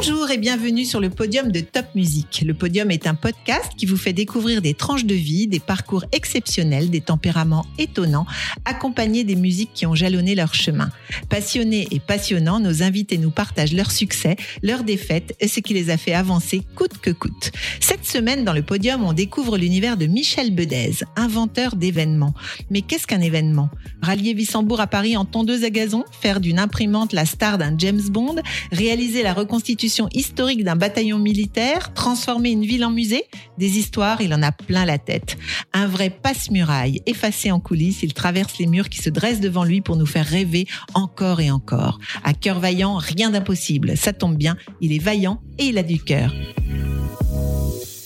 Bonjour et bienvenue sur le podium de Top Music. Le podium est un podcast qui vous fait découvrir des tranches de vie, des parcours exceptionnels, des tempéraments étonnants, accompagnés des musiques qui ont jalonné leur chemin. Passionnés et passionnants, nos invités nous partagent leurs succès, leurs défaites et ce qui les a fait avancer coûte que coûte. Cette semaine, dans le podium, on découvre l'univers de Michel Bedez, inventeur d'événements. Mais qu'est-ce qu'un événement? Rallier Wissembourg à Paris en tondeuse à gazon, faire d'une imprimante la star d'un James Bond, réaliser la reconstitution historique d'un bataillon militaire, transformer une ville en musée, des histoires, il en a plein la tête. Un vrai passe-muraille, effacé en coulisses, il traverse les murs qui se dressent devant lui pour nous faire rêver encore et encore. À cœur vaillant, rien d'impossible. Ça tombe bien, il est vaillant et il a du cœur.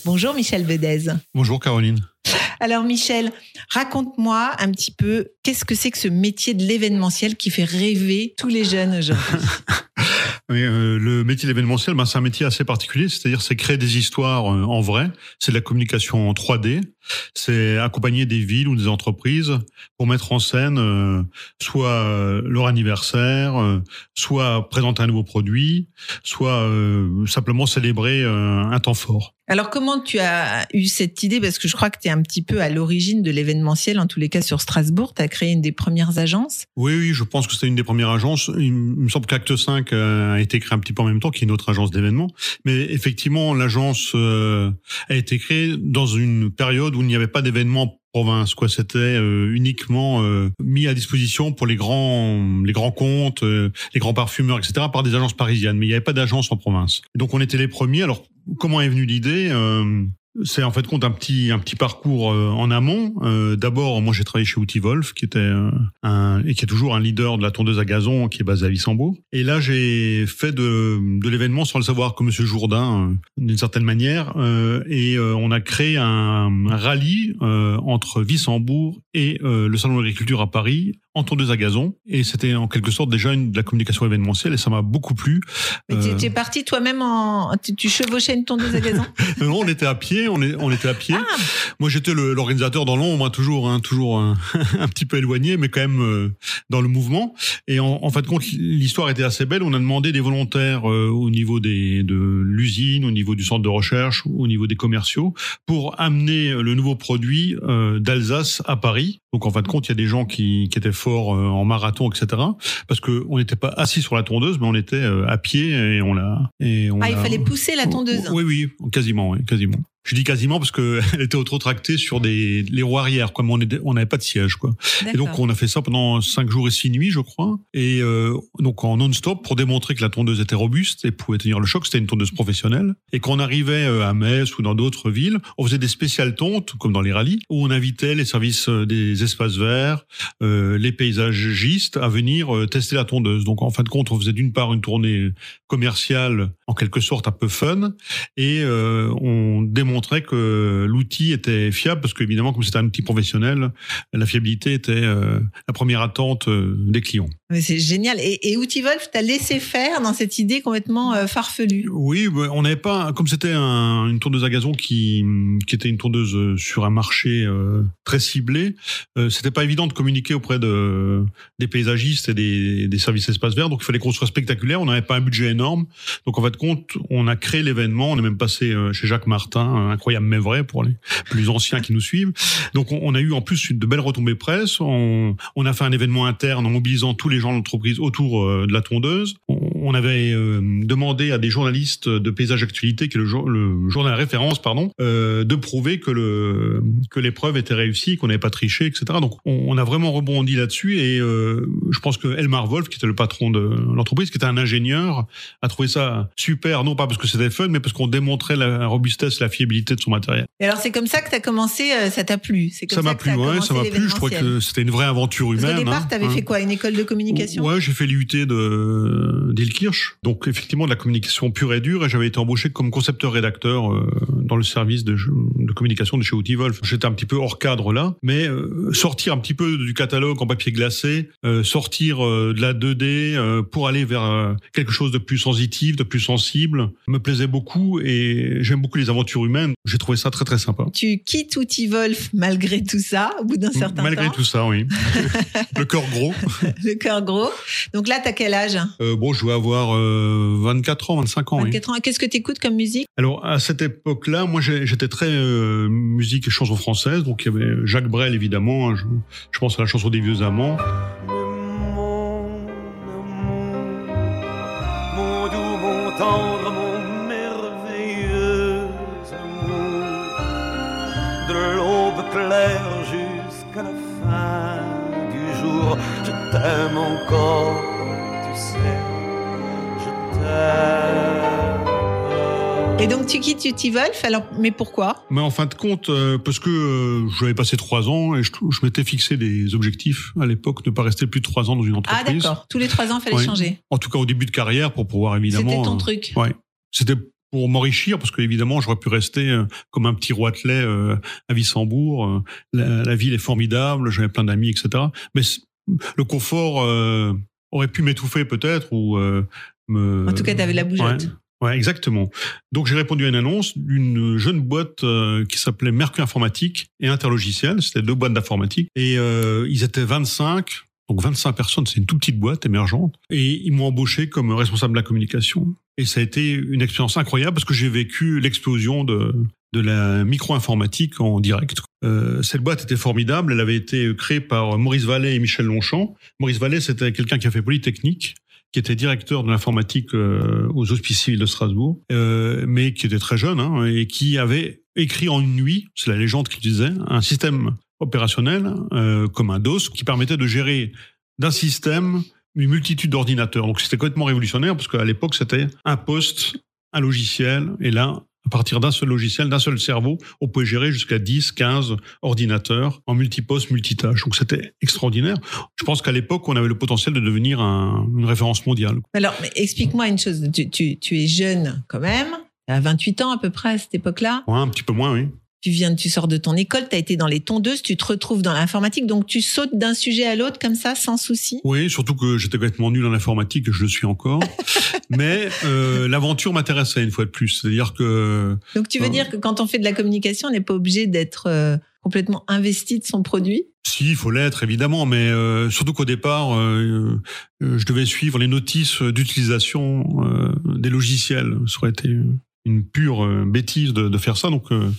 Bonjour Michel Bedez. Bonjour Caroline. Alors Michel, raconte-moi un petit peu qu'est-ce que c'est que ce métier de l'événementiel qui fait rêver tous les jeunes aujourd'hui? Oui, euh, le métier d'événementiel, ben, c'est un métier assez particulier, c'est-à-dire c'est créer des histoires euh, en vrai, c'est de la communication en 3D, c'est accompagner des villes ou des entreprises pour mettre en scène euh, soit euh, leur anniversaire, soit présenter un nouveau produit, soit simplement célébrer un temps fort. Alors comment tu as eu cette idée? Parce que je crois que tu es un petit peu à l'origine de l'événementiel, en tous les cas sur Strasbourg. Tu as créé une des premières agences Oui, oui, je pense que c'était une des premières agences. Il me semble qu'Acte 5 a été créé un petit peu en même temps, qui est une autre agence d'événements. Mais effectivement, l'agence a été créée dans une période où il n'y avait pas d'événements province quoi. C'était euh, uniquement euh, mis à disposition pour les grands les grands comptes euh, les grands parfumeurs etc par des agences parisiennes. Mais il n'y avait pas d'agence en province. Donc on était les premiers. Alors comment est venue l'idée? C'est en fait compte un petit un petit parcours euh, en amont. Euh, D'abord, moi j'ai travaillé chez Outil Wolf, qui était euh, un et qui est toujours un leader de la tondeuse à gazon, qui est basé à Wissembourg. Et là, j'ai fait de de l'événement sans le savoir, comme Monsieur Jourdain, euh, d'une certaine manière. Euh, et on a créé un, un rallye entre Wissembourg et le salon de l'agriculture à Paris en tondeuse à gazon. Et c'était en quelque sorte déjà une, de la communication événementielle et ça m'a beaucoup plu. Mais tu, tu es parti toi-même en. Tu, tu, chevauchais une tondeuse à gazon Non, on était à pied, on, est, on était à pied. Ah. Moi, j'étais l'organisateur dans l'ombre, toujours, hein, toujours un, un, petit peu éloigné, mais quand même euh, dans le mouvement. Et en, en fait, compte, l'histoire était assez belle. On a demandé des volontaires euh, au niveau des, de l'usine, au niveau du centre de recherche, au niveau des commerciaux, pour amener le nouveau produit euh, d'Alsace à Paris. Donc, en fin de compte, il y a des gens qui, qui étaient euh, en marathon, etc. Parce que on n'était pas assis sur la tondeuse, mais on était euh, à pied et on l'a. Ah, il fallait pousser la tondeuse. Oui, oui, quasiment, oui, quasiment. Je dis quasiment parce que elle était auto-tractée sur des les roues arrière, comme on n'avait pas de siège, quoi. Et donc on a fait ça pendant cinq jours et six nuits, je crois. Et euh, donc en non-stop pour démontrer que la tondeuse était robuste et pouvait tenir le choc. C'était une tondeuse professionnelle. Et quand on arrivait euh, à Metz ou dans d'autres villes, on faisait des spéciales tontes, comme dans les rallyes, où on invitait les services euh, des espaces verts, euh, les paysagistes à venir euh, tester la tondeuse. Donc en fin de compte, on faisait d'une part une tournée commerciale, en quelque sorte un peu fun, et euh, on démontrait montrait que l'outil était fiable parce qu'évidemment, comme c'était un outil professionnel, la fiabilité était euh, la première attente euh, des clients. C'est génial. Et, et Wolf t'a laissé faire dans cette idée complètement euh, farfelue? Oui, on n'avait pas, comme c'était un, une tondeuse à gazon qui, qui était une tondeuse euh, sur un marché très ciblé, c'était pas évident de communiquer auprès de, des paysagistes et des, des services espaces verts. Donc il fallait qu'on soit spectaculaire. On n'avait pas un budget énorme. Donc en fait, compte, on a créé l'événement. On est même passé chez Jacques Martin, incroyable mais vrai pour les plus anciens qui nous suivent. Donc on, a eu en plus de belles retombées presse. On, a fait un événement interne en mobilisant tous les gens de l'entreprise autour euh, de la tondeuse. On avait euh, demandé à des journalistes de Paysage Actualité, qui est le, jour, le journal référence, pardon, euh, de prouver que le que l'épreuve était réussie, qu'on n'avait pas triché, etc. Donc on, a vraiment rebondi là-dessus et je pense que Elmar Wolf, qui était le patron de l'entreprise, qui était un ingénieur, a trouvé ça super, non pas parce que c'était fun, mais parce qu'on démontrait la robustesse, la fiabilité de son matériel. Et alors c'est comme ça que tu as commencé, ça t'a plu? Ça m'a plu, ouais, ça m'a plu. Je crois que c'était une vraie aventure humaine. Parce au départ, hein, tu avais hein. fait quoi? Une école de communication? Ouais, j'ai fait l'IUT de d'Île Kirch. Donc effectivement de la communication pure et dure. Et j'avais été embauché comme concepteur-rédacteur euh, dans le service de, de communication de chez Wolf. J'étais un petit peu hors cadre là, mais euh, sortir un petit peu du catalogue en papier glacé, euh, sortir de la 2D pour aller vers quelque chose de plus sensitif, de plus sensible, me plaisait beaucoup et j'aime beaucoup les aventures humaines. J'ai trouvé ça très très sympa. Tu quittes Wolf malgré tout ça, au bout d'un certain malgré temps. Malgré tout ça, oui. le cœur gros. le cœur gros. Donc là, tu as quel âge Bon, je vais avoir 24 ans, 25 ans. 24 ans. Qu'est-ce que tu écoutes comme musique? Alors à cette époque-là, moi j'étais très euh, musique et chanson française, donc il y avait Jacques Brel évidemment. Hein, je, je, pense à la chanson des vieux amants. Mon, mon doux, mon tendre, jusqu'à la fin du jour, je t'aime encore, tu sais, je t'aime. Et donc tu quittes Utivolf, alors mais pourquoi? Mais en fin de compte, euh, parce que euh, j'avais passé trois ans et je, je m'étais fixé des objectifs à l'époque, ne pas rester plus de trois ans dans une entreprise. Ah d'accord, tous les trois ans, il fallait changer. En tout cas au début de carrière pour pouvoir évidemment. C'était ton euh, truc. Ouais, c'était pour m'enrichir parce qu'évidemment j'aurais pu rester comme un petit roitelet à Wissembourg. La, la, ville est formidable, j'avais plein d'amis, etc. Mais le confort aurait pu m'étouffer peut-être ou me. En tout cas, tu avais la bougeotte. Ouais, exactement. Donc j'ai répondu à une annonce d'une jeune boîte euh, qui s'appelait Mercure Informatique et Interlogiciel. C'était deux boîtes d'informatique et euh, ils étaient 25. Donc 25 personnes, c'est une toute petite boîte émergente. Et ils m'ont embauché comme responsable de la communication. Et ça a été une expérience incroyable parce que j'ai vécu l'explosion de, la micro-informatique en direct. Euh, cette boîte était formidable. Elle avait été créée par Maurice Vallée et Michel Longchamp. Maurice Vallée, c'était quelqu'un qui a fait Polytechnique qui était directeur de l'informatique euh, aux Hospices civils de Strasbourg, euh, mais qui était très jeune hein, et qui avait écrit en une nuit, c'est la légende qu'il disait, un système opérationnel euh, comme un DOS qui permettait de gérer d'un système une multitude d'ordinateurs. Donc c'était complètement révolutionnaire parce qu'à l'époque c'était un poste, un logiciel, et là à partir d'un seul logiciel, d'un seul cerveau, on pouvait gérer jusqu'à 10, 15 ordinateurs en multiposte, multitâche. Donc c'était extraordinaire. Je pense qu'à l'époque, on avait le potentiel de devenir un, une référence mondiale. Alors, explique-moi une chose. Tu, tu, tu, es jeune quand même, à 28 ans à peu près à cette époque-là. Ouais, un petit peu moins, oui tu viens, tu sors de ton école, tu as été dans les tondeuses, tu te retrouves dans l'informatique, donc tu sautes d'un sujet à l'autre comme ça, sans souci? Oui, surtout que j'étais complètement nul en informatique, je le suis encore. Mais euh, l'aventure m'intéressait une fois de plus. C'est-à-dire que. Donc tu veux euh, dire que quand on fait de la communication, on n'est pas obligé d'être euh, complètement investi de son produit? Si, il faut l'être évidemment, mais euh, surtout qu'au départ, euh, je devais suivre les notices d'utilisation des logiciels. Ça aurait été une pure euh, bêtise de, de, faire ça. Donc, euh,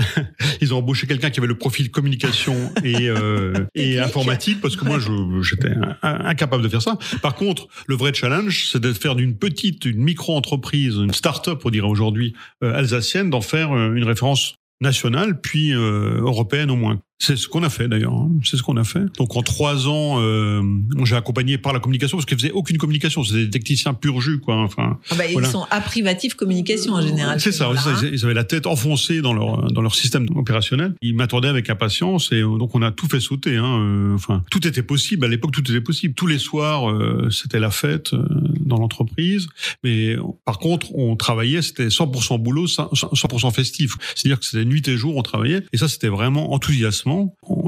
ils ont embauché quelqu'un qui avait le profil communication et, euh, et informatique, parce que moi, j'étais incapable de faire ça. Par contre, le vrai challenge, c'est de faire d'une petite, une micro-entreprise, une start-up, on dirait aujourd'hui, alsacienne, d'en faire une référence nationale, puis européenne au moins. C'est ce qu'on a fait d'ailleurs. Hein. C'est ce qu'on a fait. Donc en trois ans, euh, j'ai accompagné par la communication parce qu'ils faisaient aucune communication. C'était des techniciens pur jus, quoi. Enfin, ah bah, ils sont à privatif communication en général. C'est ça, ça, hein. Ils avaient la tête enfoncée dans leur dans leur système opérationnel. Ils m'attendaient avec impatience et euh, donc on a tout fait sauter. Hein. Euh, enfin, tout était possible à l'époque. Tout était possible. Tous les soirs, euh, c'était la fête dans l'entreprise. Mais par contre, on travaillait. C'était 100% boulot, 100% festif. C'est-à-dire que c'était nuit et jour, on travaillait. Et ça, c'était vraiment enthousiasmant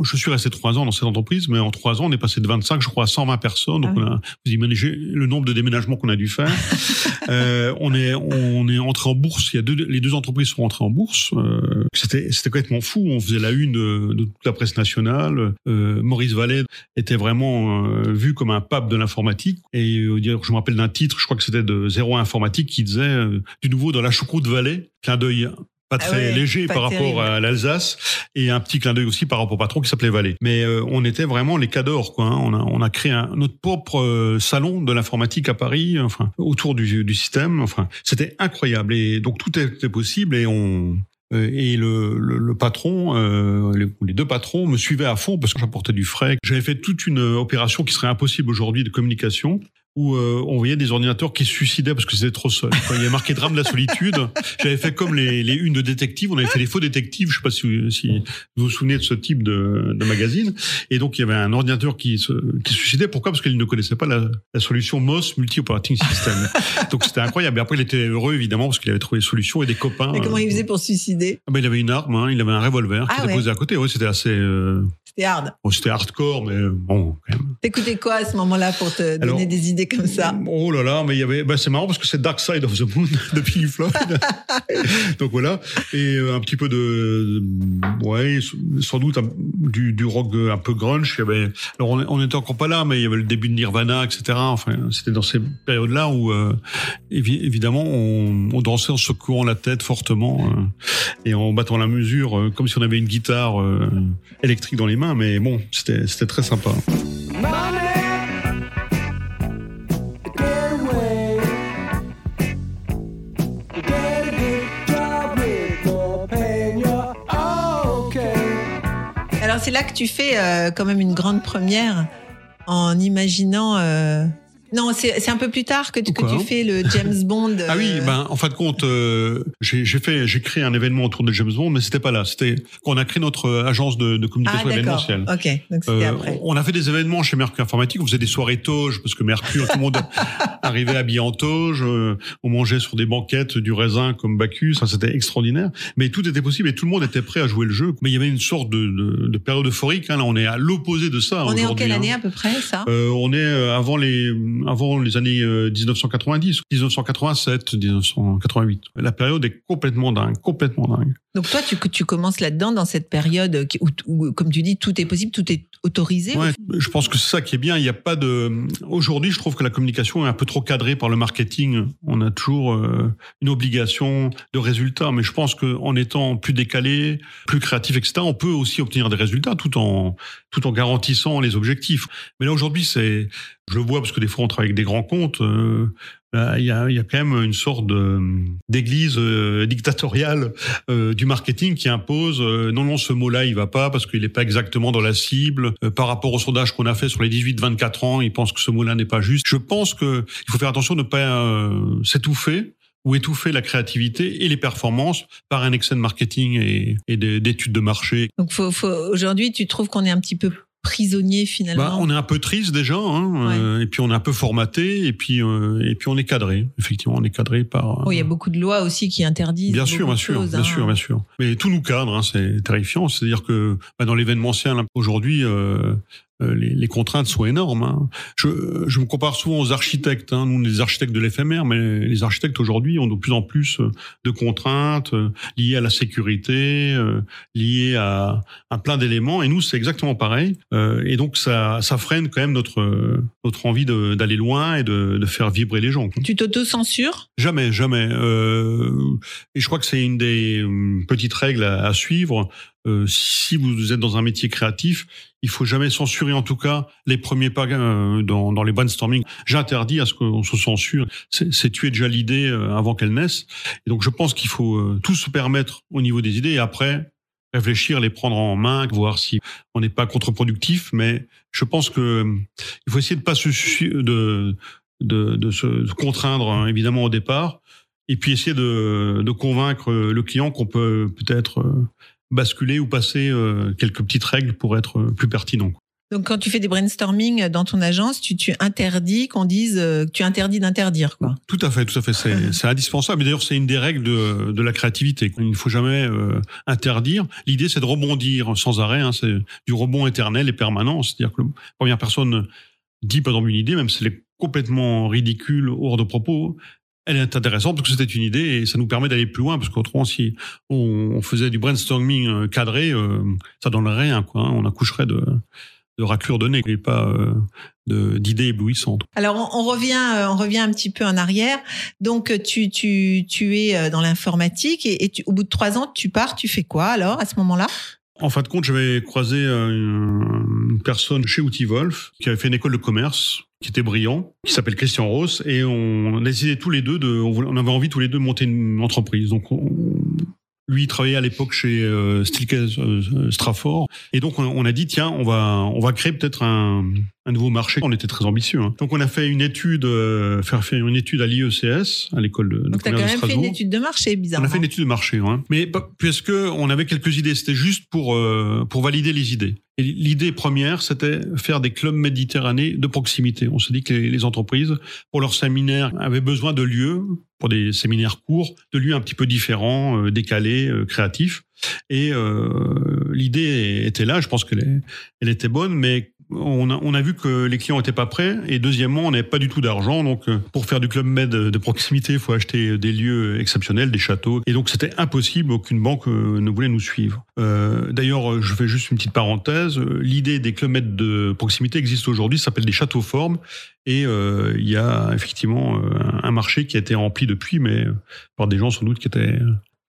je suis resté trois ans dans cette entreprise, mais en trois ans, on est passé de 25, je crois, à 120 personnes. Donc, ah vous imaginez le nombre de déménagements qu'on a dû faire. euh, on est, on est entré en bourse. Il y a deux, les deux entreprises sont entrées en bourse. Euh, c'était, c'était complètement fou. On faisait la une de, de toute la presse nationale. Euh, Maurice Vallée était vraiment vu comme un pape de l'informatique. Et je me rappelle d'un titre, je crois que c'était de Zéro Informatique, qui disait du nouveau dans la choucroute Vallée. Clin d'œil pas ah très léger par rapport à l'Alsace et un petit clin d'œil aussi par rapport au patron qui s'appelait Vallée. Mais euh, on était vraiment les cadors quoi. Hein. On a on a créé un, notre propre euh, salon de l'informatique à Paris, enfin autour du, du système. Enfin c'était incroyable et donc tout était possible et on euh, et le, le, le patron, euh, les, les, deux patrons me suivaient à fond parce que j'apportais du frais. J'avais fait toute une opération qui serait impossible aujourd'hui de communication où euh, on voyait des ordinateurs qui se suicidaient parce que c'était trop seul. Quand il y avait marqué drame de la solitude, j'avais fait comme les, les unes de détectives, on avait fait les faux détectives, je sais pas si, si vous vous souvenez de ce type de, de magazine. Et donc il y avait un ordinateur qui se, qui se suicidait. Pourquoi? Parce qu'il ne connaissait pas la, la solution MOS Multi Operating System. donc c'était incroyable. Et après il était heureux évidemment parce qu'il avait trouvé des solutions et des copains. Et comment il euh, faisait pour se suicider? Ah ben, il avait une arme, hein, il avait un revolver Ah qui était ouais. posé à côté. Oui, c'était assez, euh, C'était hard. bon, c'était hardcore, mais bon, quand même. T'écoutais quoi à ce moment-là pour te donner des idées comme ça Oh là là, mais il y avait, bah c'est marrant parce que c'est Dark Side of the Moon de Pink Floyd. Donc voilà, et euh, un petit peu de, ouais, sans doute un- du, du rock euh, un peu grunge. Il y avait, alors on, on était encore pas là, mais il y avait le début de Nirvana, etc. Enfin, c'était dans ces périodes-là où, euh, évi- évidemment, on, on dansait en secouant la tête fortement euh, et en battant la mesure, euh, comme si on avait une guitare euh, électrique dans les mains. Mais bon, c'était, c'était très sympa. Alors là que tu fais euh, quand même une grande première en imaginant. euh, Non, c'est un peu plus tard que, tu- que tu fais le James Bond. Ah oui, euh, ben en fin de compte, euh, j'ai fait, j'ai créé un événement autour de James Bond, mais c'était pas là. C'était quand on a créé notre agence de, de Ah communication d'accord. événementielle. Ok, donc c'était Euh, après. on a fait des événements chez Mercure Informatique. On faisait des soirées toge parce que Mercure, tout le monde arrivait habillé en toge. euh, on mangeait sur des banquettes du raisin comme Bacchus. Ça, c'était extraordinaire. Mais tout était possible et tout le monde était prêt à jouer le jeu. Mais il y avait une sorte de, de, de période euphorique. Hein. Là, on est à l'opposé de ça. On est en quelle hein. année à peu près ça? Euh, on est avant les avant les années euh, 1990, 1987, 1988. La période est complètement dingue, complètement dingue. Donc toi, tu, tu commences là-dedans dans cette période où, où, comme tu dis, tout est possible, tout est autorisé. Ouais, je pense que c'est ça qui est bien. Il n'y a pas de. Aujourd'hui, je trouve que la communication est un peu trop cadrée par le marketing. On a toujours euh, une obligation de résultat, mais je pense qu'en étant plus décalé, plus créatif, etc., on peut aussi obtenir des résultats tout en tout en garantissant les objectifs. Mais là aujourd'hui, c'est, je le vois parce que des fois on travaille avec des grands comptes. euh, Il y, a, il y a quand même une sorte d'église euh, dictatoriale euh, du marketing qui impose euh, non non ce mot-là il va pas parce qu'il n'est pas exactement dans la cible Euh, par rapport au sondage qu'on a fait sur les 18-24 ans ils pensent que ce mot-là n'est pas juste je pense que il faut faire attention de ne pas euh, s'étouffer ou étouffer la créativité et les performances par un excès de marketing et, et de- d'études de marché. Donc aujourd'hui, tu trouves qu'on est un petit peu prisonnier finalement. Bah, on est un peu triste déjà, hein, euh, et puis on est un peu formaté, et puis euh, et puis on est cadré. Effectivement, on est cadré par. Oh, il y a beaucoup de lois aussi qui interdisent. Bien sûr, bien sûr, choses, bien hein. sûr, bien sûr. Mais tout nous cadre, hein, c'est terrifiant. C'est-à-dire que bah, dans l'événementiel aujourd'hui, euh, les, les contraintes sont énormes. hein. Je, je me compare souvent aux architectes. Hein. Nous, on est des architectes de l'éphémère, mais les architectes aujourd'hui ont de plus en plus euh, de contraintes euh, liées à la sécurité, euh, liées à, à plein d'éléments. Et nous, c'est exactement pareil. Euh, et donc, ça, ça freine quand même notre notre envie d'aller loin et de, de faire vibrer les gens. quoi. Tu t'auto-censures? Jamais, jamais. Euh, et je crois que c'est une des petites règles à, à suivre. Euh, si vous êtes dans un métier créatif, il faut jamais censurer, en tout cas, les premiers pas euh, dans, dans les brainstorming. J'interdis à ce qu'on se censure. C'est tuer déjà l'idée euh, avant qu'elle naisse. Et donc, je pense qu'il faut euh, tout se permettre au niveau des idées et après réfléchir, les prendre en main, voir si on n'est pas contre-productif. Mais je pense que euh, il faut essayer de pas se de de, de se contraindre hein, évidemment au départ, et puis essayer de, de convaincre le client qu'on peut peut-être basculer ou passer euh, quelques petites règles pour être euh, plus pertinent. Donc quand tu fais des brainstorming dans ton agence, tu, tu interdis qu'on dise euh, que tu interdis d'interdire quoi. Tout à fait, tout à fait, c'est c'est indispensable. Et d'ailleurs, c'est une des règles de, de la créativité. Il ne faut jamais euh, interdire. L'idée, c'est de rebondir sans arrêt. Hein, c'est du rebond éternel et permanent. C'est-à-dire que la première personne dit, par exemple, une idée, même si elle est complètement ridicule, hors de propos, elle est intéressante parce que c'était une idée et ça nous permet d'aller plus loin parce qu'autrement, si on, faisait du brainstorming euh, cadré, euh, ça donnerait rien. Quoi, hein. On accoucherait de, de raclures de nez et pas euh, d'idées éblouissantes. Alors on, on revient, euh, on revient un petit peu en arrière. Donc tu, tu, tu es dans l'informatique et, et tu- au bout de trois ans, tu pars. Tu fais quoi alors à ce moment-là? En fin de compte, j'avais croisé une une personne chez Outil Wolf qui avait fait une école de commerce, qui était brillant, qui s'appelle Christian Ross, et on a décidé tous les deux de, on avait envie tous les deux de monter une entreprise. Donc, on, Lui, il travaillait à l'époque chez euh, Steelcase euh, Strafford. Et donc, on, on, a dit, tiens, on va, on va créer peut-être un, un nouveau marché. On était très ambitieux. Hein. Donc, on a fait une étude, euh, faire faire une étude à l'IECS, à l'école de, de Donc, tu as quand même fait une étude de marché, bizarrement. On a fait une étude de marché, hein. mais puisque on avait quelques idées, c'était juste pour euh, pour valider les idées. Et l'idée première, c'était faire des clubs méditerranéens de proximité. On s'est dit que les, entreprises, pour leurs séminaires, avaient besoin de lieux, pour des séminaires courts, de lieux un petit peu différents, euh, décalés, euh, créatifs. Et euh, l'idée était là, je pense qu'elle elle était bonne, mais on a, vu que les clients n'étaient pas prêts et deuxièmement on n'avait pas du tout d'argent. Donc euh, pour faire du club med de proximité il faut acheter des lieux exceptionnels des châteaux. Et donc c'était impossible aucune banque euh, ne voulait nous suivre. Euh, d'ailleurs je fais juste une petite parenthèse. L'idée des clubs med de proximité existe aujourd'hui ça s'appelle des châteaux formes. Et il y a effectivement un marché qui a été rempli depuis mais par des gens sans doute qui étaient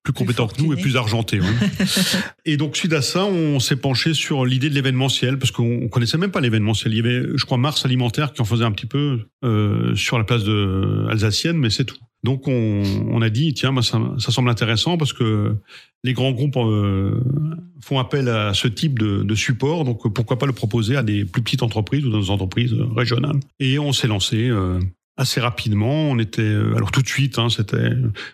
plus compétent que nous et plus argenté. Ouais. et donc suite à ça, on s'est penché sur l'idée de l'événementiel parce qu'on connaissait même pas l'événementiel. Il y avait, je crois, Mars Alimentaire qui en faisait un petit peu euh, sur la place de alsacienne, mais c'est tout. Donc on, on, a dit tiens, bah, ça, ça, semble intéressant parce que les grands groupes euh, font appel à ce type de, de, support, donc pourquoi pas le proposer à des plus petites entreprises ou dans des entreprises régionales. Et on s'est lancé. Euh, assez rapidement. On était euh, alors tout de suite, hein, c'était,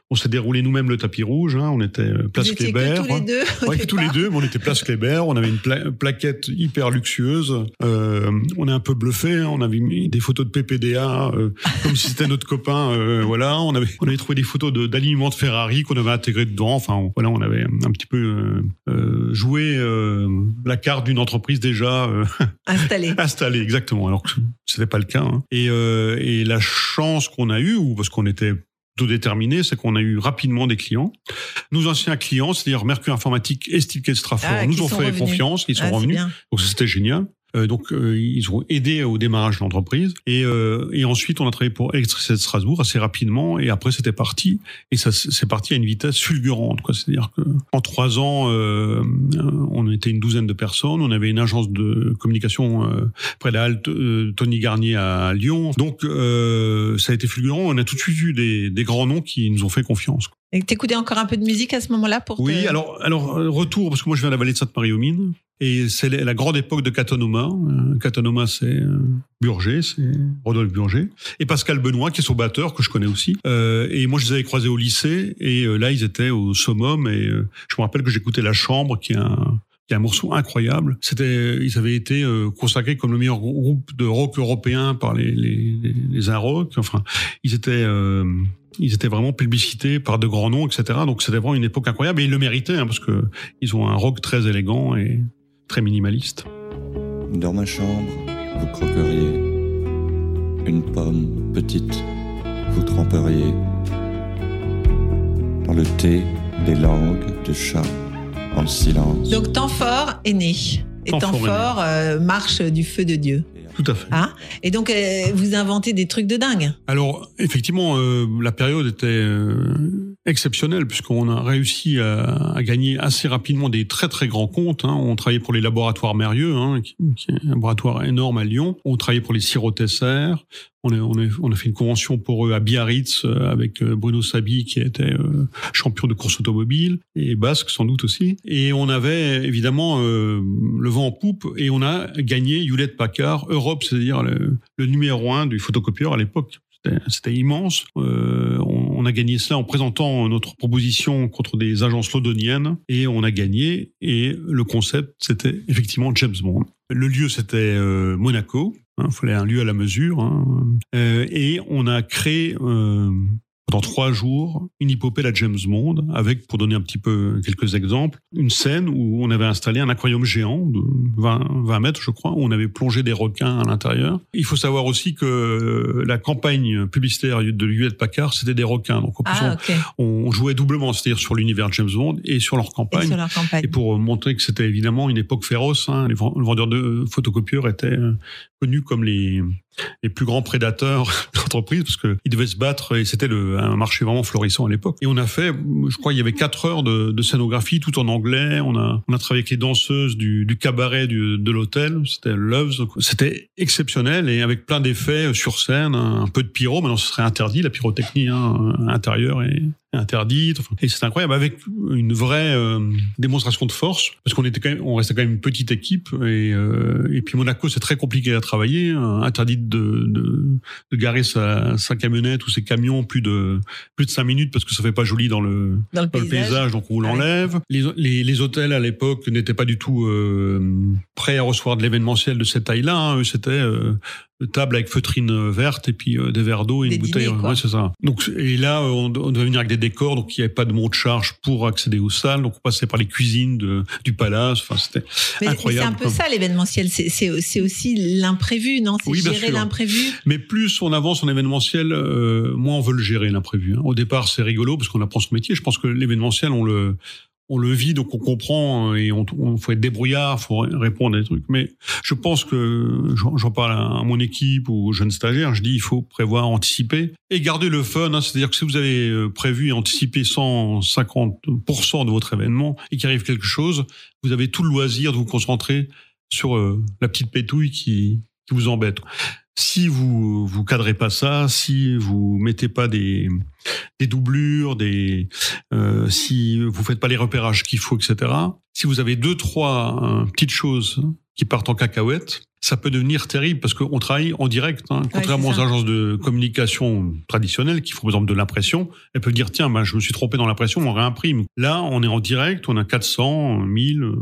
on s'est déroulé nous-mêmes le tapis rouge. Hein, on était euh, place Kléber. Tous les deux. Ouais, tous les deux, mais on était place Kléber. On avait une plaquette hyper luxueuse. Euh, on est un peu bluffé. Hein, on avait mis des photos de PPDA euh, comme si c'était notre copain. Euh, voilà, on avait on avait trouvé des photos d'alignement de, de, Ferrari qu'on avait intégré dedans. Enfin, on, voilà, on avait un petit peu joué la carte d'une entreprise déjà installée. installée, exactement. Alors que c'était pas le cas. Hein. Et, et la chance qu'on a eue, ou parce qu'on était tout déterminé, c'est qu'on a eu rapidement des clients. Nos anciens clients, c'est-à-dire Mercure Informatique et Steelcase Strafford, ah, nous ont fait revenus. confiance, ils sont ah, revenus. Donc c'était génial. Euh, donc euh, ils ont aidé au démarrage de l'entreprise. Et, euh, et ensuite on a travaillé pour Électricité de Strasbourg assez rapidement. Et après c'était parti. Et ça c'est parti à une vitesse fulgurante quoi. C'est-à-dire que en trois ans euh, on était une douzaine de personnes. On avait une agence de communication près de la halte Tony Garnier à Lyon. Donc ça a été fulgurant. On a tout de suite eu des, des grands noms qui nous ont fait confiance et t'écoutais encore un peu de musique à ce moment-là pour Oui, alors alors retour parce que moi je viens de la vallée de Sainte-Marie aux Mines et c'est la grande époque de Catonoma. Euh, Catonoma, c'est euh, Burger, c'est Rodolphe Burger. Et Pascal Benoît, qui est son batteur, que je connais aussi. Euh, et moi, je les avais croisés au lycée. Et là, ils étaient au summum. Et je me rappelle que j'écoutais La Chambre, qui est un, qui est un morceau incroyable. C'était, ils avaient été consacrés comme le meilleur groupe de rock européen par les les, les, les. Enfin, ils étaient ils étaient vraiment publicités par de grands noms, etc. Donc c'était vraiment une époque incroyable et ils le méritaient hein, parce que ils ont un rock très élégant et très minimaliste. Dans ma chambre, vous croqueriez une pomme petite, vous tremperiez dans le thé des langues de chat en silence. Donc temps fort est né. Et temps, fort, euh, marche du feu de Dieu. Tout à fait. Hein? Et donc, euh, vous inventez des trucs de dingue. Alors, effectivement, euh, la période était euh, exceptionnel puisqu'on a réussi à, à, gagner assez rapidement des très très grands comptes. Hein. On travaillait pour les laboratoires Mérieux, hein, qui, est un laboratoire énorme à Lyon. On travaillait pour les sirops Tesser. On, on, on, a fait une convention pour eux à Biarritz euh, avec euh, Bruno Sabi qui était euh, champion de course automobile et basque sans doute aussi. Et on avait évidemment euh, le vent en poupe et on a gagné Hewlett Packard Europe, c'est-à-dire le, le numéro un du photocopieur à l'époque. C'était immense. Euh, on, a gagné cela en présentant notre proposition contre des agences londoniennes et on a gagné. Et le concept, c'était effectivement James Bond. Le lieu, c'était euh, Monaco. Il hein, fallait un lieu à la mesure. Hein. Euh, et on a créé dans trois jours une hypopée à James Bond avec, pour donner un petit peu quelques exemples, une scène où on avait installé un aquarium géant de 20, 20 mètres, je crois, où on avait plongé des requins à l'intérieur. Il faut savoir aussi que la campagne publicitaire de Hewlett Packard, c'était des requins. Donc, ah, okay. on, jouait doublement, c'est-à-dire sur l'univers James Bond et sur leur campagne. Et, sur leur campagne. et pour montrer que c'était évidemment une époque féroce, hein, les vendeurs de photocopieurs étaient connus comme les, les plus grands prédateurs d'entreprise parce qu'ils devaient se battre et c'était un marché vraiment florissant à l'époque. Et on a fait, je crois, il y avait quatre heures de, de, scénographie tout en anglais. On a, on a travaillé avec les danseuses du, du cabaret du, de l'hôtel. C'était Loves. C'était exceptionnel et avec plein d'effets sur scène, un peu de pyro. Maintenant, ce serait interdit la pyrotechnie hein, intérieure et interdite. Enfin, et c'est incroyable avec une vraie euh, démonstration de force parce qu'on était quand même, on restait quand même une petite équipe et, euh, et puis Monaco c'est très compliqué à travailler, hein, interdit de, de, de garer sa, sa, camionnette ou ses camions plus de plus de cinq minutes parce que ça fait pas joli dans le dans le, dans paysage. le paysage, donc on l'enlève. Les, les, les, hôtels à l'époque n'étaient pas du tout euh, prêts à recevoir de l'événementiel de cette taille-là. Hein. C'était euh, table avec feutrine verte et puis euh, des verres d'eau et Des une bouteille. dîners, ouais, c'est ça. Donc et là, on, on devait venir avec des décors, donc il n'y avait pas de mot de charge pour accéder aux salles. Donc on passait par les cuisines de, du palace. Enfin, c'était Mais, mais c'est incroyable. un peu ça l'événementiel, c'est- c'est c'est aussi l'imprévu, non? C'est Oui, gérer l'imprévu. Mais plus on avance en événementiel, euh, moins on veut le gérer l'imprévu. hein. Au départ, c'est rigolo parce qu'on apprend son métier. Je pense que l'événementiel, on le on le vit, donc on comprend euh, et on, faut être débrouillard, faut répondre à des trucs. Mais je pense que j'en parle à, mon équipe ou aux jeunes stagiaires. Je dis il faut prévoir, anticiper et garder le fun. hein. C'est-à-dire que si vous avez euh, prévu et anticipé 150% de votre événement et qu'il arrive quelque chose, vous avez tout le loisir de vous concentrer sur euh, la petite pétouille qui vous embête. Si vous vous cadrez pas ça, si vous mettez pas des des doublures, des euh, si vous faites pas les repérages qu'il faut, etc. Si vous avez deux trois euh, petites choses qui partent en cacahuète, ça peut devenir terrible parce qu'on travaille en direct. Hein. Contrairement aux agences de communication traditionnelles qui font par exemple de l'impression, elles peuvent dire tiens, ben, je me suis trompé dans l'impression, on réimprime. Là, on est en direct, on a 400, 1000, euh,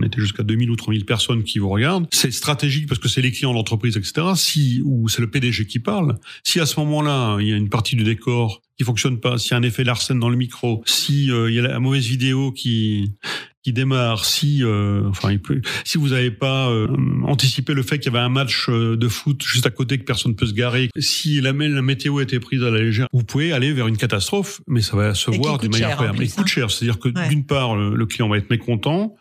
on était jusqu'à 2000 ou 3000 personnes qui vous regardent. C'est stratégique parce que c'est les clients de l'entreprise, etc. Si, ou c'est le PDG qui parle. Si à ce moment-là, il y a une partie du décor qui fonctionne pas, s'il y a un effet Larsen dans le micro, si euh, il y a la mauvaise vidéo qui qui démarre, si euh, enfin il peut, si vous n'avez pas euh, anticipé le fait qu'il y avait un match euh, de foot juste à côté que personne peut se garer, si la, la météo a été prise à la légère, vous pouvez aller vers une catastrophe, mais ça va se Et voir d'une manière incroyable. Il coûte hein. cher, c'est-à-dire que Ouais. d'une part le, le client va être mécontent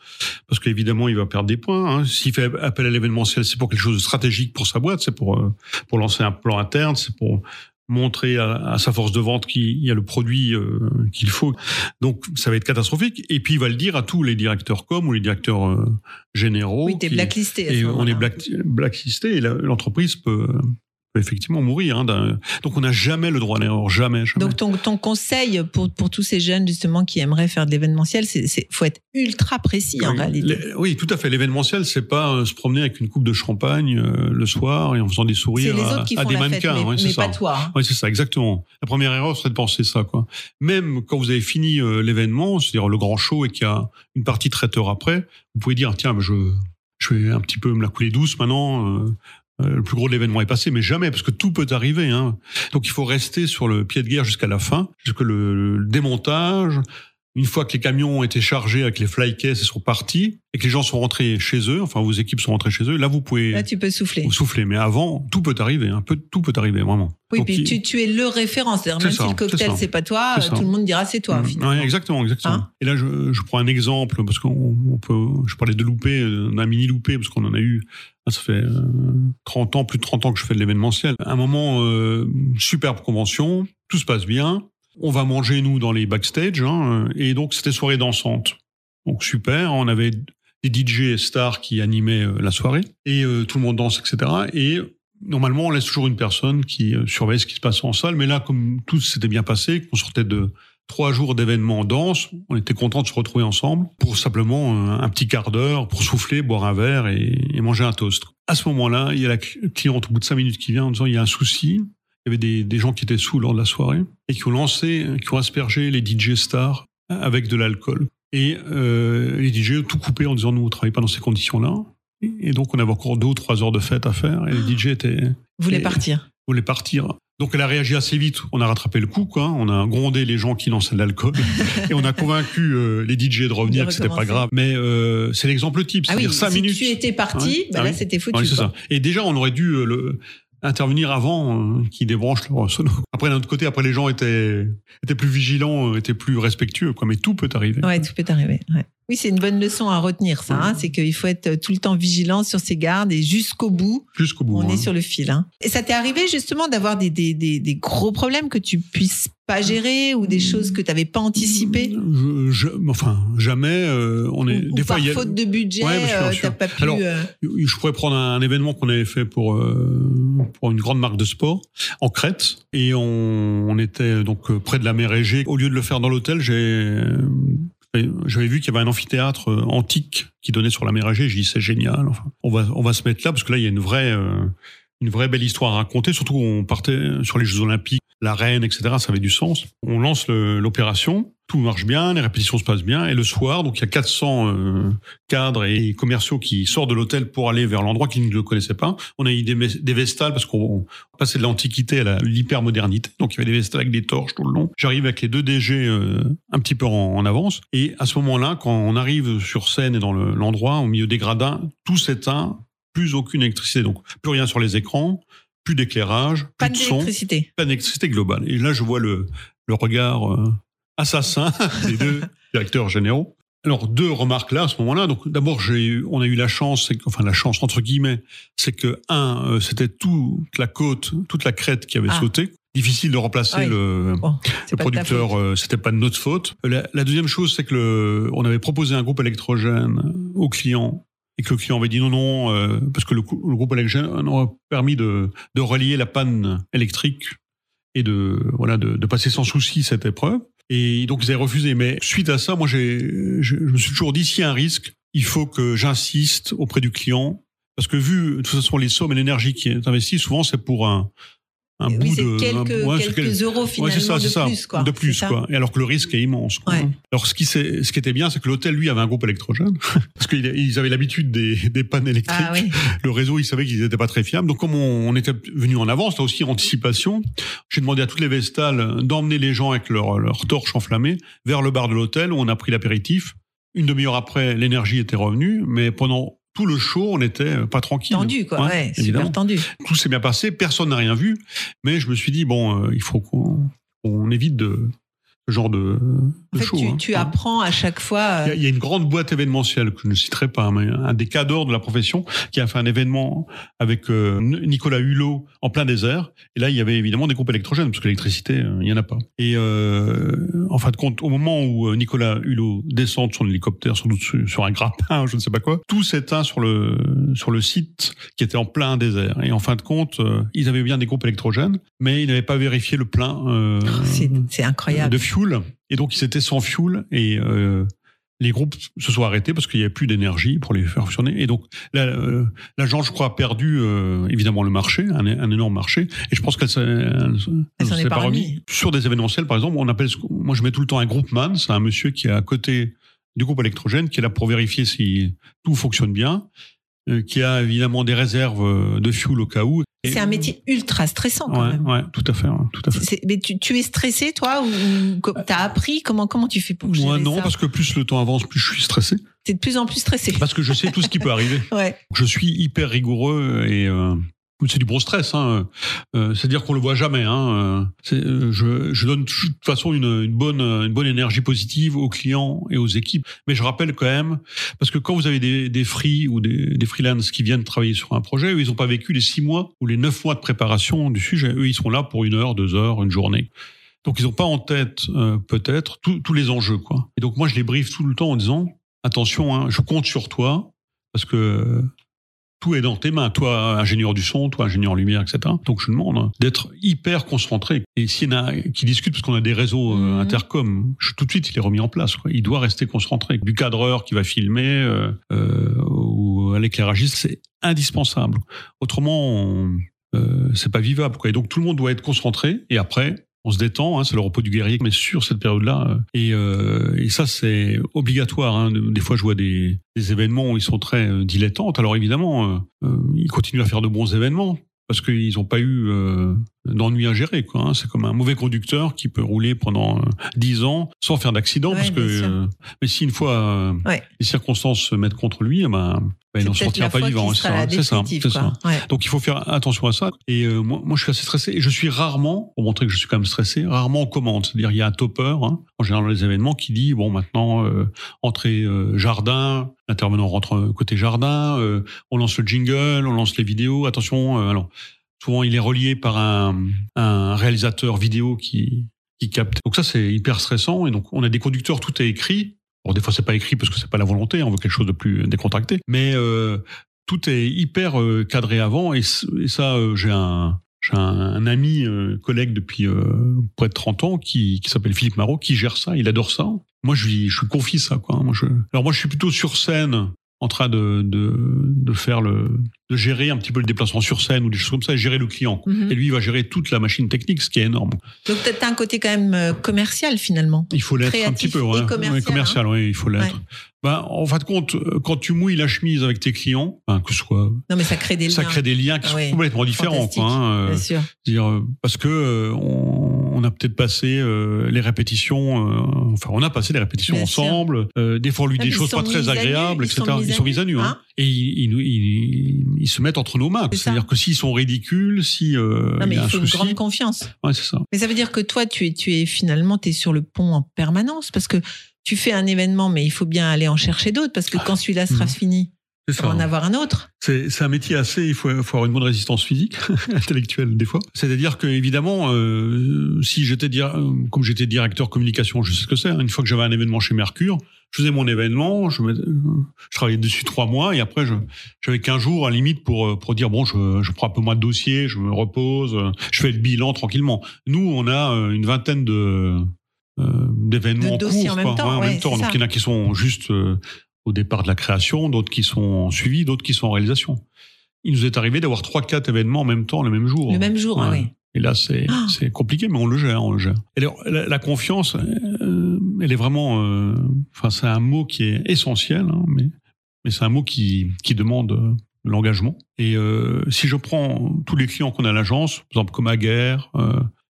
parce qu'évidemment il va perdre des points. Hein. S'il fait appel à l'événementiel, c'est pour quelque chose de stratégique pour sa boîte, c'est pour euh, pour lancer un plan interne, c'est pour montrer à, à sa force de vente qu'il y a le produit euh, qu'il faut. Donc ça va être catastrophique. Et puis il va le dire à tous les directeurs com ou les directeurs euh, généraux. Oui, t'es blacklisté. à ce et on est black, blacklisté et l'entreprise peut, peut effectivement mourir. Hein, donc on n'a jamais le droit à l'erreur, jamais. jamais. Donc ton, ton conseil pour, pour tous ces jeunes justement qui aimeraient faire de l'événementiel, c'est faut être ultra précis en réalité. les- oui, tout à fait. L'événementiel, c'est pas euh, se promener avec une coupe de champagne euh, le soir et en faisant des C'est sourires les à, autres qui à font des la fête, mannequins. mais, ouais, c'est mais ça. pas toi. hein. Oui, c'est ça, exactement. La première erreur, c'est de penser ça, quoi. Même quand vous avez fini euh, l'événement, c'est-à-dire le grand show et qu'il y a une partie traiteur après, vous pouvez dire, tiens, je, je vais un petit peu me la couler douce maintenant. euh, le plus gros de l'événement est passé, mais jamais, parce que tout peut arriver. Hein. Donc il faut rester sur le pied de guerre jusqu'à la fin, jusqu'à le, le démontage. Une fois que les camions ont été chargés avec les flycases et sont partis, et que les gens sont rentrés chez eux, enfin vos équipes sont rentrées chez eux, là vous pouvez Là tu peux souffler. vous souffler. Mais avant, tout peut arriver. Un peu, tout peut arriver, vraiment. Oui, Donc, puis il- tu, tu es le référent. C'est-à-dire C'est même ça, si le cocktail c'est pas toi, euh, tout le monde dira c'est toi. Mm, finalement. ouais, exactement, exactement. Hein et là, je, je prends un exemple parce qu'on on peut. Je parlais de loupé, euh, d'un mini loupé parce qu'on en a eu. Ça fait euh, 30 ans, plus de 30 ans que je fais de l'événementiel. Un moment euh, superbe convention, tout se passe bien. On va manger nous dans les backstage, hein, et donc c'était soirée dansante. Donc super, on avait des DJ stars qui animaient euh, la soirée et euh, tout le monde danse, etc. Et normalement, on laisse toujours une personne qui euh, surveille ce qui se passe en salle. Mais là, comme tout s'était bien passé, qu'on sortait de trois jours d'événements danse, on était content de se retrouver ensemble pour simplement euh, un petit quart d'heure pour souffler, boire un verre et, et manger un toast. À ce moment-là, il y a la cl- cliente au bout de cinq minutes qui vient en disant il y a un souci. Il y avait des, des gens qui étaient sous lors de la soirée et qui ont lancé, qui ont aspergé les DJ stars avec de l'alcool. Et euh, les DJ ont tout coupé en disant nous on travaille pas dans ces conditions-là. Et donc on avait encore deux ou trois heures de fête à faire et les DJ étaient Vous voulez Et- partir. voulait partir. Donc elle a réagi assez vite. On a rattrapé le coup, quoi. On a grondé les gens qui lançaient de l'alcool et on a convaincu euh, les DJ de revenir, De que c'était pas grave. Mais euh, c'est l'exemple type, Ah oui, cinq si minutes. tu étais parti, bah Ah là oui. c'était foutu. Oui, c'est quoi. ça. Et déjà, on aurait dû euh, le intervenir avant euh, qu'ils débranchent leur sono. Après, d'un autre côté, après les gens étaient étaient plus vigilants, étaient plus respectueux, quoi. Mais tout peut arriver. Ouais, tout peut arriver. Oui, c'est une bonne leçon à retenir, ça. Hein. c'est qu'il faut être tout le temps vigilant sur ses gardes et jusqu'au bout, Jusqu'au bout. on hein. est sur le fil. hein. Et ça t'est arrivé justement d'avoir des, des, des, des gros problèmes que tu puisses pas gérer ou des choses que tu n'avais pas anticipées? Je- je- enfin, jamais. euh, on est ou, ou des fois par il y a- faute de budget, Ouais, euh, t'as pas pu. Alors, euh, Je pourrais prendre un événement qu'on avait fait pour euh, pour une grande marque de sport en Crète et on, on était donc près de la mer Égée. Au lieu de le faire dans l'hôtel, j'ai j'avais vu qu'il y avait un amphithéâtre euh, antique qui donnait sur la mer Égée. J'ai dit c'est génial. On va on va se mettre là parce que là il y a une vraie euh, une vraie belle histoire à raconter. Surtout on partait sur les Jeux Olympiques, la reine, etc. Ça avait du sens. On lance l'opération tout marche bien, les répétitions se passent bien, et le soir, donc il y a 400 euh, cadres et commerciaux qui sortent de l'hôtel pour aller vers l'endroit qu'ils ne le connaissaient pas. On a eu des, des vestales parce qu'on passait de l'antiquité à l'hypermodernité, donc il y avait des vestales avec des torches tout le long. J'arrive avec les deux DG euh, un petit peu en, avance, et à ce moment-là, quand on arrive sur scène et dans l'endroit, au milieu des gradins, tout s'éteint, plus aucune électricité, donc plus rien sur les écrans, plus d'éclairage, plus de son, pas d'électricité globale. Et là, je vois le, le regard euh, assassin des deux directeurs généraux. Alors deux remarques là à ce moment-là. Donc d'abord j'ai on a eu la chance, enfin la chance entre guillemets, c'est que un euh, c'était toute la côte, toute la crête qui avait ah. sauté. Difficile de remplacer le, producteur, euh, c'était pas de notre faute. La, deuxième chose c'est que le, on avait proposé un groupe électrogène au client et que le client avait dit non non euh, parce que le, le, groupe électrogène aurait permis de, de relier la panne électrique et de voilà de, de passer sans souci cette épreuve. Et donc ils avaient refusé. Mais suite à ça, moi j'ai, je, me suis toujours dit s'il y a un risque, il faut que j'insiste auprès du client parce que vu de toute façon les sommes et l'énergie qui est investie, souvent c'est pour un, un bout de quelques, quelques euros finalement ouais, ça, de, ça. Plus, quoi. de plus quoi et alors que le risque est immense quoi. alors ce qui ce qui était bien c'est que l'hôtel lui avait un groupe électrogène parce qu'ils avaient l'habitude des, des pannes électriques ah, oui. le réseau ils savaient qu'ils n'étaient pas très fiables donc comme on, était venu en avance là aussi anticipation j'ai demandé à toutes les vestales d'emmener les gens avec leur leur torche enflammée vers le bar de l'hôtel où on a pris l'apéritif une demi-heure après l'énergie était revenue mais pendant tout le show, on n'était euh, pas tranquille. Tendu, quoi. Ouais, super tendu. Tout s'est bien passé, personne n'a rien vu, mais je me suis dit bon, euh, il faut qu'on évite de genre de, en fait, Tu, hein. tu apprends à chaque fois. Il y, a, une grande boîte événementielle que je ne citerai pas, mais un des cadors de la profession qui a fait un événement avec euh, Nicolas Hulot en plein désert. Et là, il y avait évidemment des groupes électrogènes parce que l'électricité, euh, il n'y en a pas. Et euh, en fin de compte, au moment où euh, Nicolas Hulot descend de son hélicoptère, sans doute sur un grappin, je ne sais pas quoi, tout s'éteint sur le sur le site qui était en plein désert. Et en fin de compte, ils avaient bien des groupes électrogènes, mais ils n'avaient pas vérifié le plein. Oh, c'est incroyable. De et donc, ils étaient sans fuel et euh, les groupes se sont arrêtés parce qu'il n'y avait plus d'énergie pour les faire fonctionner. Et donc, euh, l'agence, je crois, a perdu euh, évidemment le marché, un, énorme marché. Et je pense qu'elle s'est pas remis. Sur des événementiels, par exemple, on appelle, moi je mets tout le temps un groupe man, c'est un monsieur qui est à côté du groupe électrogène, qui est là pour vérifier si tout fonctionne bien, qui a évidemment des réserves de fuel au cas où. C'est un métier ultra stressant quand ouais, même. Ouais, tout à fait. tout à fait. Mais tu, tu, es stressé toi ou t'as appris? Comment comment tu fais pour gérer Moi non, parce que plus le temps avance, plus je suis stressé. T'es de plus en plus stressé. Parce que je sais tout ce qui peut arriver. ouais. Je suis hyper rigoureux et euh, c'est du gros stress. Hein. Euh, C'est-à-dire qu'on le voit jamais. Hein. Euh, je, je, donne de toute façon une, bonne, énergie positive aux clients et aux équipes. Mais je rappelle quand même, parce que quand vous avez des, free ou des, des freelances qui viennent travailler sur un projet, eux, ils n'ont pas vécu les six mois ou les neuf mois de préparation du sujet. Eux, ils sont là pour une heure, deux heures, une journée. Donc, ils n'ont pas en tête euh, peut-être tous les enjeux. Et donc, moi, je les briefe tout le temps en disant, attention, hein, je compte sur toi, parce que tout est dans tes mains. Toi, ingénieur du son, toi, ingénieur lumière, etc. Donc, je demande d'être hyper concentré. Et s'il y en a qui discutent, parce qu'on a des réseaux euh, mhm. intercom, je, tout de suite, il est remis en place. Quoi. Il doit rester concentré. Du cadreur qui va filmer euh, euh, ou à l'éclairagiste, c'est indispensable. Autrement, euh, c'est pas vivable. Quoi. Et donc, tout le monde doit être concentré. Et après, on se détend, hein, c'est le repos du guerrier, mais sur cette période-là. Euh, et, euh, et, ça, c'est obligatoire. Hein. Des fois, je vois des, des, événements où ils sont très euh, dilettantes. Alors évidemment, euh, ils continuent à faire de bons événements parce qu'ils n'ont pas eu d'ennui à gérer. Quoi, hein. C'est comme un mauvais conducteur qui peut rouler pendant dix ans sans faire d'accident. parce que, mais si une fois les circonstances se mettent contre lui, eh ben, ben, il n'en sortira pas vivant. C'est ça. Ça. Donc il faut faire attention à ça. Et euh, moi, moi, je suis assez stressé. Et je suis rarement, pour montrer que je suis quand même stressé, rarement en commande. C'est-à-dire il y a un topper, hein, en général dans les événements, qui dit bon maintenant euh, entrée euh, jardin, l'intervenant rentre côté jardin, euh, on lance le jingle, on lance les vidéos. Attention, alors souvent il est relié par un, un réalisateur vidéo qui qui capte. Donc ça c'est hyper stressant. Et donc on a des conducteurs, tout est écrit. Bon, des fois, c'est pas écrit parce que c'est pas la volonté, on veut quelque chose de plus décontracté. Mais euh, tout est hyper euh, cadré avant. Et, ça, euh, j'ai un, un, ami, euh, collègue depuis euh, près de 30 ans, qui, qui s'appelle Philippe Marot, qui gère ça. Il adore ça. Moi, je lui, je confie ça. Quoi. Je, alors moi, je suis plutôt sur scène en train de, de, de faire le, de gérer un petit peu le déplacement sur scène ou des choses comme ça, et gérer le client. Mhm. Et lui, il va gérer toute la machine technique, ce qui est énorme. Donc t'as un côté quand même euh, commercial finalement. Il faut l'être un petit peu, ouais. commercial, Ouais, commercial, oui, il faut l'être. Ben, en fin de compte, euh, quand tu mouilles la chemise avec tes clients, ben, que ce soit, Non mais ça crée des ça liens. crée des liens qui Ah sont complètement différents, quoi. hein, euh, Bien sûr. dire parce que euh, on, on a peut-être passé euh, les répétitions, euh, enfin on a passé les répétitions Bien ensemble. Euh, des fois on lui Ah, dit des choses pas très agréables, etc. Ils sont mis à nu, hein. hein. et ils- ils se mettent entre nos mains. C'est-à-dire que s'ils sont ridicules, si euh, Non mais il y a il un faut une grande confiance. ouais, c'est ça. Mais ça veut dire que toi tu es tu es finalement tu es sur le pont en permanence parce que tu fais un événement mais il faut bien aller en chercher d'autres parce que quand celui-là sera Mhm. fini, ça. en avoir un autre. C'est un métier assez, il faut, faut avoir une bonne résistance physique, intellectuelle des fois. C'est-à-dire que évidemment, euh, si j'étais comme j'étais directeur communication, je sais ce que c'est. hein, une fois que j'avais un événement chez Mercure, je faisais mon événement, je, travaillais dessus trois mois et après j'avais qu'un jour à la limite pour euh, pour dire bon, je, je prends un peu moins de dossiers, je me repose, euh, je fais le bilan tranquillement. Nous, on a euh, une vingtaine de euh, d'événements en cours, en même temps, Ouais, en ouais, même temps. Donc ça. il y en a qui sont juste euh, au départ de la création, d'autres qui sont en suivi, d'autres qui sont en réalisation. Il nous est arrivé d'avoir trois, quatre événements en même temps, le même jour. Le même jour, Ouais. oui. Et là, c'est Ah. c'est compliqué, mais on le gère, on le gère. Et alors, la, la confiance, euh, elle est vraiment, euh, enfin, c'est un mot qui est essentiel, hein, mais mais c'est un mot qui qui demande euh, l'engagement. Et si je prends tous les clients qu'on a à l'agence, par exemple comme Aguerre,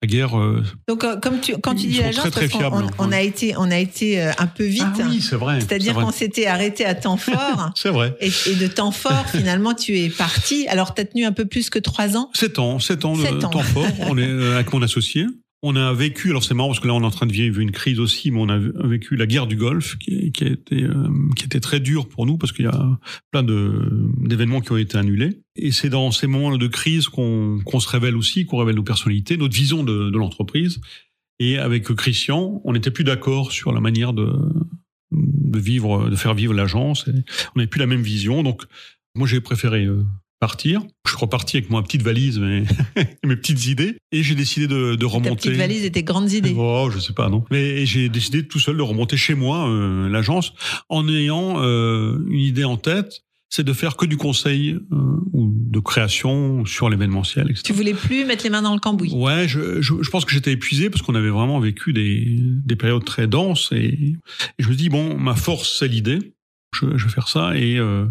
euh, Aguerre, euh, Donc euh, comme tu quand tu dis l'agence fiables, on, on ouais. a été on a été euh, un peu vite. ah oui, c'est vrai. C'est-à-dire qu'on s'était arrêté à temps fort. c'est vrai. Et, et de temps fort, finalement, tu es parti. Alors, tu as tenu un peu plus que trois ans. Sept ans, sept ans de Sept ans. temps fort. On est avec mon associé. On a vécu, alors c'est marrant parce que là on est en train de vivre une crise aussi, mais on a vécu la guerre du Golfe qui, a été euh, qui était très dure pour nous parce qu'il y a plein de d'événements qui ont été annulés. Et c'est dans ces moments de crise qu'on se révèle aussi, qu'on révèle nos personnalités, notre vision de, de l'entreprise. Et avec Christian, on n'était plus d'accord sur la manière de de vivre, de faire vivre l'agence. On n'avait plus la même vision, donc moi j'ai préféré euh, partir. Je suis reparti avec ma petite valise, mes, mes petites idées, et j'ai décidé de, de Ta remonter. petite valise et tes grandes idées. Oh, je sais pas, non. Mais j'ai décidé tout seul de remonter chez moi euh, l'agence en ayant euh, une idée en tête, c'est de faire que du conseil euh, ou de création sur l'événementiel, etc. Tu voulais plus mettre les mains dans le cambouis. Ouais, je, je, je pense que j'étais épuisé parce qu'on avait vraiment vécu des, des périodes très denses et, et je me dis bon, ma force c'est l'idée. Je, je vais faire ça et, euh,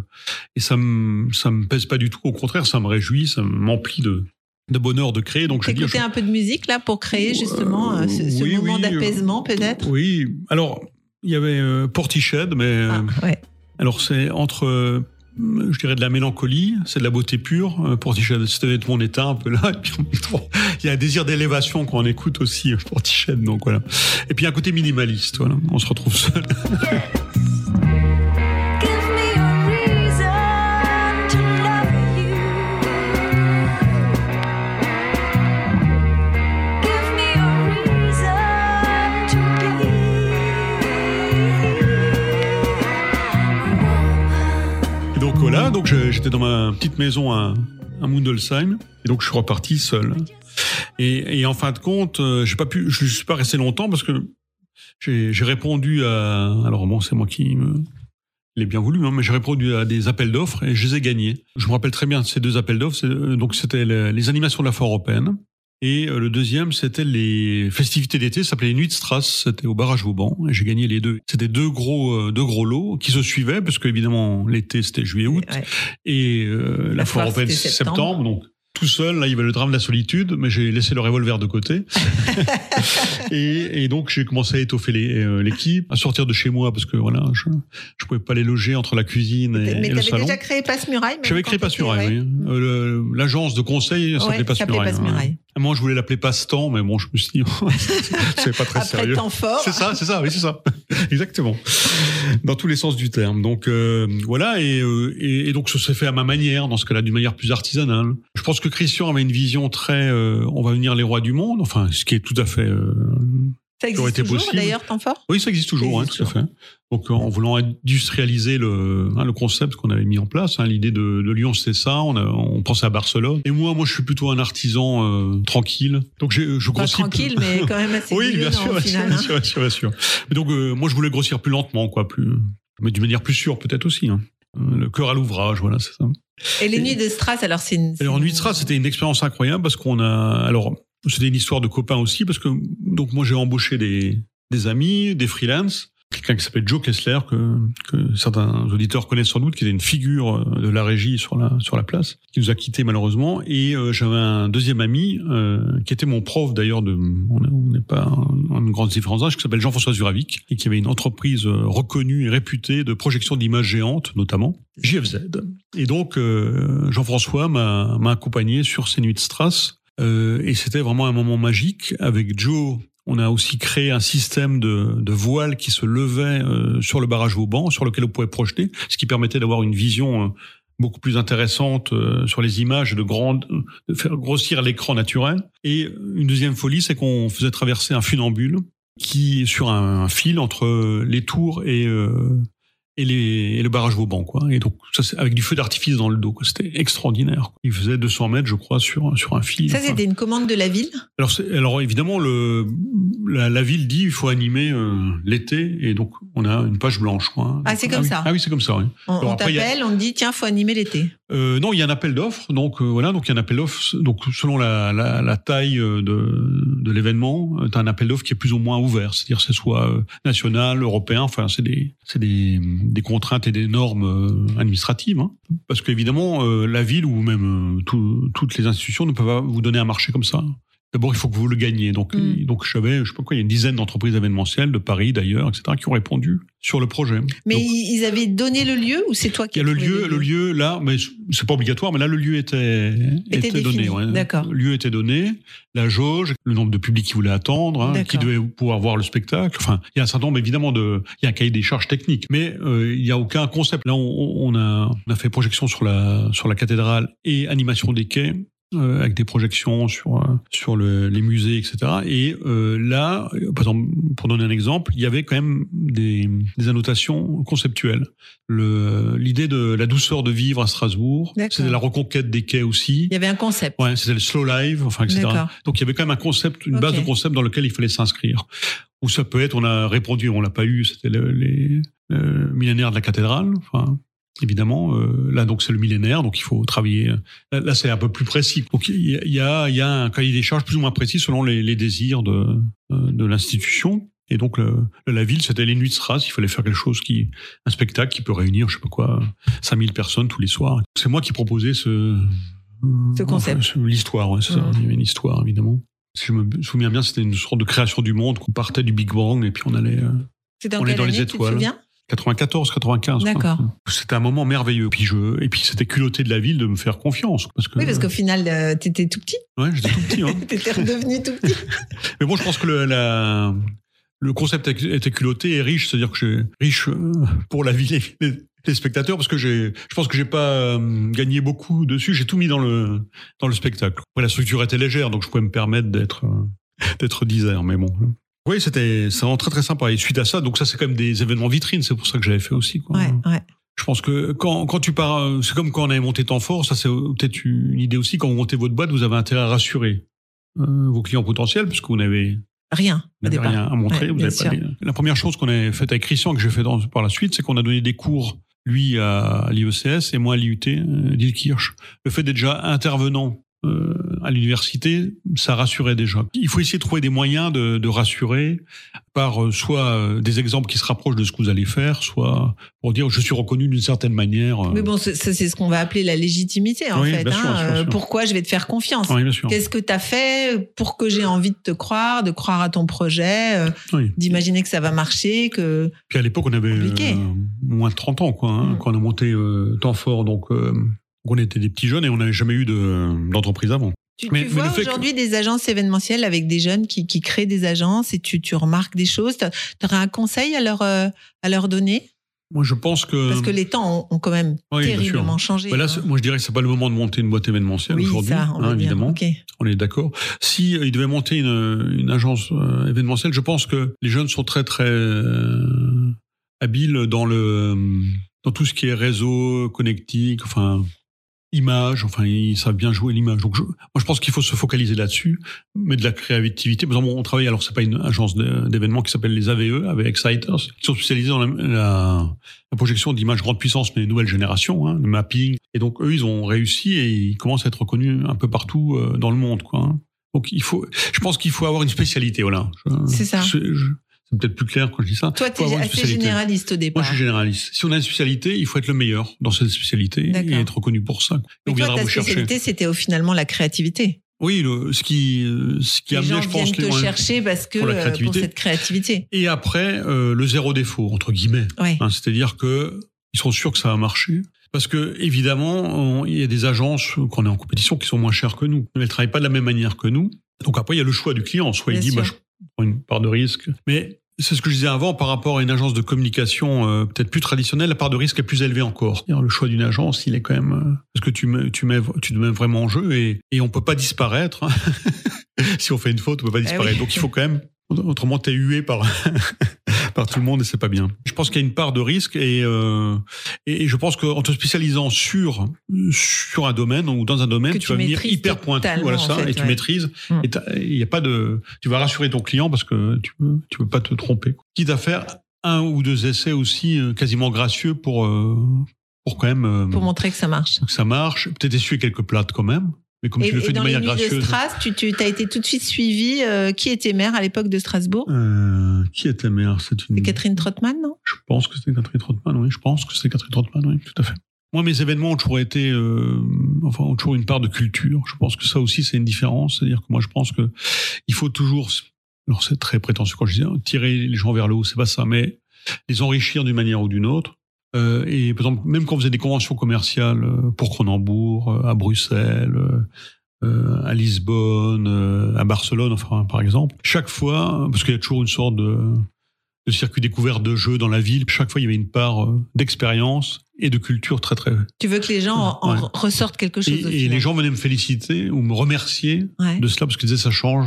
et ça me ça me pèse pas du tout. Au contraire, ça me réjouit, ça m'emplit de, de bonheur de créer. Donc je dis, T'écoutais je- un peu de musique là pour créer justement Euh, euh, ce, ce oui, moment oui, d'apaisement peut-être? Oui, alors il y avait euh, Portiched, mais euh, Ah, ouais. alors c'est entre euh, je dirais de la mélancolie, c'est de la beauté pure. Euh, Portiched, c'était mon état un peu là. Il y a un désir d'élévation quand on écoute aussi euh, Portiched, donc voilà. Et puis un côté minimaliste, voilà. On se retrouve seul. donc j'étais dans ma petite maison à, à Mundelsheim, et donc je suis reparti seul. Et, en fin de compte, euh, j'ai pas pu, je suis pas resté longtemps parce que j'ai répondu à, alors bon, c'est moi qui me bien voulu, hein, mais j'ai répondu à des appels d'offres et je les ai gagnés. Je me rappelle très bien ces deux appels d'offres. euh, Donc c'était les, les animations de la foire européenne. Et euh, le deuxième, c'était les festivités d'été, ça s'appelait les Nuits de Strass, c'était au barrage Vauban, et j'ai gagné les deux. C'était deux gros, euh, deux gros lots qui se suivaient, parce que évidemment l'été c'était juillet-août, Ouais. et euh, la, La foire européenne septembre. septembre, donc tout seul, là il y avait le drame de la solitude, mais j'ai laissé le revolver de côté. et, et donc j'ai commencé à étoffer euh, l'équipe, à sortir de chez moi, parce que voilà, je je pouvais pas les loger entre la cuisine et, Mais et tu le avais salon. déjà créé Passe-Muraille J'avais créé Passe-Muraille, ouais. oui. Euh, L'agence de conseil Ouais, s'appelait Passe-Muraille. Passe-Muraille. Moi, je voulais l'appeler Passe-temps, mais bon, je me suis dit, c'est pas très Après sérieux. temps fort. C'est ça, c'est ça, oui, c'est ça. Exactement. Dans tous les sens du terme. Donc euh, voilà, et, euh, et, et donc ça s'est fait à ma manière, dans ce cas-là, d'une manière plus artisanale. Je pense que Christian avait une vision très, euh, on va venir les rois du monde, enfin, ce qui est tout à fait euh, Ça existe toujours possible. d'ailleurs, temps fort Oui, ça existe toujours, Ça hein, tout à fait. Donc, euh, en voulant industrialiser le, hein, le concept qu'on avait mis en place, hein, l'idée de, de Lyon, c'était ça. On, a, on pensait à Barcelone. Et moi, moi, je suis plutôt un artisan euh, tranquille. Donc, je Pas grossis. tranquille, mais quand même assez oui, bien sûr, au bien sûr, final. bien sûr, bien sûr, bien sûr. Mais donc, euh, moi, je voulais grossir plus lentement, quoi, plus, mais d'une manière plus sûre, peut-être aussi. Le cœur à l'ouvrage, voilà, c'est ça. Et les nuits de Strass, alors c'est une. Alors, c'est Nuit une- de Strass, c'était une expérience incroyable parce qu'on a. Alors, c'était une histoire de copains aussi parce que donc moi j'ai embauché des, des amis, des freelances, quelqu'un qui s'appelle Joe Kessler que, que certains auditeurs connaissent sans doute, qui était une figure euh, de la régie sur la sur la place, qui nous a quittés malheureusement. Et euh, j'avais un deuxième ami euh, qui était mon prof d'ailleurs de. On est- on n'est pas en grande différence d'âge, qui s'appelle Jean-François Zuravic et qui avait une entreprise euh, reconnue et réputée de projection d'images géantes notamment. JFZ. Et donc, euh, Jean-François m'a accompagné sur ces nuits de Strass. Euh, et c'était vraiment un moment magique. Avec Joe, on a aussi créé un système de, de voile qui se levait euh, sur le barrage Vauban, sur lequel on pouvait projeter, ce qui permettait d'avoir une vision euh, beaucoup plus intéressante sur les images, de grande, de faire grossir l'écran naturel. Et une deuxième folie, c'est qu'on faisait traverser un funambule qui sur un, fil entre les tours et et, les, et le barrage Vauban, quoi. Et donc, ça, avec du feu d'artifice dans le dos, quoi. C'était extraordinaire. Il faisait 200 mètres, je crois, sur, sur un fil. Ça, Enfin, c'était une commande de la ville? Alors, alors, évidemment, le, la, la ville dit il faut animer euh, l'été, et donc, on a une page blanche, quoi. Ah, c'est comme oui. ça. Ah oui, c'est comme ça, oui. On, Alors on après, il y a- t'appelle, on te dit tiens, faut animer l'été. Euh, non, il y a un appel d'offres. Donc euh, voilà, donc il y a un appel d'offres. Donc selon la, la, taille euh, de, l'événement, tu as un appel d'offres qui est plus ou moins ouvert. C'est-à-dire que ce soit national, européen. Enfin, c'est des c'est des, des contraintes et des normes administratives. hein. Parce qu'évidemment, la ville ou même tout- toutes les institutions ne peuvent pas vous donner un marché comme ça. D'abord, il faut que vous le gagniez. Donc, Mm. donc je savais, je sais pas quoi, il y a une dizaine d'entreprises événementielles de Paris d'ailleurs, etc., qui ont répondu sur le projet. Mais Donc, ils avaient donné le lieu ou c'est toi qui y a le lieu, le lieu là, mais c'est pas obligatoire, mais là le lieu était Était était, donné. ouais. d'accord. Le lieu était donné, la jauge, le nombre de publics qui voulaient attendre, hein, qui devaient pouvoir voir le spectacle. Enfin, il y a un certain nombre évidemment de, il y a un cahier des charges techniques, mais euh, il y a aucun concept. Là, on, on a on a fait projection sur la sur la cathédrale et animation des quais. Euh, avec des projections sur euh, sur le, les musées, etc. Et euh, là, euh, par exemple, pour donner un exemple, il y avait quand même des, des annotations conceptuelles. Le- L'idée de la douceur de vivre à Strasbourg, c'était la reconquête des quais aussi. Il y avait un concept. Ouais, c'était le slow live, enfin, etc. Donc il y avait quand même un concept, une base de concept dans lequel il fallait s'inscrire. Ou ça peut être, on a répondu, on l'a pas eu, c'était le- les euh, millénaires de la cathédrale. Enfin, évidemment, euh, là donc c'est le millénaire, donc il faut travailler. Là, là, c'est un peu plus précis. Donc il y a, il y a, il y a un cahier des charges plus ou moins précis selon les, les désirs de, euh, de l'institution. Et donc le- la ville, c'était les nuits de Stras. Il fallait faire quelque chose qui, un spectacle qui peut réunir, je sais pas quoi, 5000 personnes tous les soirs. C'est moi qui proposais ce Ce concept. Enfin, L'histoire, ouais, c'est ça. Il y avait une histoire, évidemment. Si je me souviens bien, c'était une sorte de création du monde, qu'on partait du Big Bang et puis on allait euh, C'était en On est quelle dans les année, tu te étoiles. souviens? 94, 95. quoi. D'accord. C'était un moment merveilleux. Puis je, et puis c'était culotté de la ville de me faire confiance, parce que. Oui, parce qu'au final, euh, t'étais tout petit. Ouais, j'étais tout petit. Hein. T'étais redevenu tout petit. Mais bon, je pense que le, la, le concept était culotté et riche, c'est-à-dire que j'ai riche euh, pour la ville et les, spectateurs, parce que j'ai, je pense que j'ai pas euh, gagné beaucoup dessus. J'ai tout mis dans le dans le spectacle. Après, la structure était légère, donc je pouvais me permettre d'être d'être disert. Mais bon. Oui, c'était vraiment très très sympa. Et suite à ça, donc ça c'est quand même des événements vitrines. C'est pour ça que j'avais fait aussi. Quoi. Ouais, ouais. Je pense que quand, quand tu pars, euh, c'est comme quand on avait monté Temps Fort, ça c'est peut-être une idée aussi. Quand vous montez votre boîte, vous avez intérêt à rassurer euh, vos clients potentiels, puisque vous n'avez Rien vous n'avez rien à montrer. Ouais, vous avez pas des- La première chose qu'on a faite avec Christian, que j'ai fait dans- par la suite, c'est qu'on a donné des cours, lui à l'IECS et moi à l'IUT euh, d'Ilkirch. Le fait d'être déjà intervenant euh, à l'université, ça rassurait déjà. Il faut essayer de trouver des moyens de, de rassurer par euh, soit euh, des exemples qui se rapprochent de ce que vous allez faire, soit pour dire je suis reconnu d'une certaine manière. euh. Mais bon, c'est- ça, c'est ce qu'on va appeler la légitimité, en Oui, fait. bien hein. bien sûr, bien sûr. Pourquoi je vais te faire confiance? Oui. Qu'est-ce que tu as fait pour que j'ai envie de te croire, de croire à ton projet, Oui. d'imaginer que ça va marcher, que Puis à l'époque, on avait moins de 30 ans, quoi, hein, Mm. quand on a monté Temps Fort. Donc, on était des petits jeunes et on n'avait jamais eu de- d'entreprise avant. tu, Mais- tu mais vois que- aujourd'hui des agences événementielles avec des jeunes qui, qui créent des agences et tu, tu remarques des choses. Tu aurais un conseil à leur, euh, à leur donner? Moi, je pense que. Parce que les temps ont, ont quand même Oui, terriblement changé. Bah là, hein. moi, je dirais que c'est pas le moment de monter une boîte événementielle oui, aujourd'hui, hein, évidemment. On est d'accord. Si euh, il devait monter une, une agence euh, événementielle, je pense que les jeunes sont très très euh, habiles dans le dans tout ce qui est réseau, connectique, enfin image, enfin ils savent bien jouer l'image. Donc je, moi je pense qu'il faut se focaliser là-dessus, mais de la créativité. Par exemple, on travaille alors c'est pas une agence d'événements qui s'appelle les AVE avec Exciters, qui sont spécialisés dans la, la- la projection d'images grande puissance, mais nouvelle génération, hein, le mapping. Et donc eux ils ont réussi et ils commencent à être reconnus un peu partout euh, dans le monde, quoi. hein. Donc il faut, je pense qu'il faut avoir une spécialité, voilà. C'est ça. je- je- c'est peut-être plus clair quand je dis ça. Toi, tu es assez généraliste au Moi, départ. je suis généraliste. Si on a une spécialité, il faut être le meilleur dans cette spécialité et être reconnu pour ça. Et on toi, viendra ta spécialité, c'était finalement la créativité. Oui, le, ce qui, euh, ce qui les gens je pense, viennent te les- ouais. chercher parce que pour la euh, pour cette créativité. Et après, euh, le zéro défaut entre guillemets. Ouais. Hein, C'est-à-dire que ils sont sûrs que ça va marcher. Parce que évidemment, il y a des agences qu'on est en compétition qui sont moins chères que nous, mais elles travaillent pas de la même manière que nous. Donc après, il y a le choix du client. Soit il dit, bah, je prends une part de risque, mais c'est ce que je disais avant par rapport à une agence de communication euh, peut-être plus traditionnelle, la part de risque est plus élevée encore. Le choix d'une agence, il est quand même euh, parce que tu mets, tu mets, tu te mets vraiment en jeu et, et on peut pas disparaître. hein. si on fait une faute, on peut pas disparaître. oui. Donc il faut quand même Autrement, t'es hué par par tout le monde et c'est pas bien. Je pense qu'il y a une part de risque et euh, et, je pense qu'en te spécialisant sur sur un domaine ou dans un domaine, Que tu, vas venir hyper pointu, voilà ça, fait, et tu ouais. maîtrises. Mm. Et il y a pas de, tu vas rassurer ton client parce que tu tu peux pas te tromper. Quitte à faire un ou deux essais aussi euh, quasiment gracieux pour euh, pour quand même euh, pour montrer que ça marche. que ça marche. Peut-être essuyer quelques plates quand même, mais comme Et, tu le fais de manière nuits de gracieuse. Stras, tu, tu as été tout de suite suivi. euh, qui était maire à l'époque de Strasbourg? Euh, qui était maire? C'est une. Catherine Trottmann, non? Je pense que c'était Catherine Trottmann, oui. Je pense que c'était Catherine Trottmann, oui, tout à fait. Moi, mes événements ont toujours été, euh, enfin, ont toujours une part de culture. Je pense que ça aussi, c'est une différence. C'est-à-dire que moi, je pense que il faut toujours, alors c'est très prétentieux quand je dis hein, tirer les gens vers le haut, c'est pas ça, mais les enrichir d'une manière ou d'une autre. Euh, et par exemple, même quand vous avez des conventions commerciales euh, pour Cronenbourg, euh, à Bruxelles, euh, à Lisbonne, euh, à Barcelone, enfin, par exemple, chaque fois, parce qu'il y a toujours une sorte de, de circuit découvert de jeux dans la ville. Chaque fois, il y avait une part d'expérience et de culture très très. Tu veux que les gens en ressortent quelque chose Et, et les gens venaient me féliciter ou me remercier Ouais. de cela parce qu'ils disaient ça change.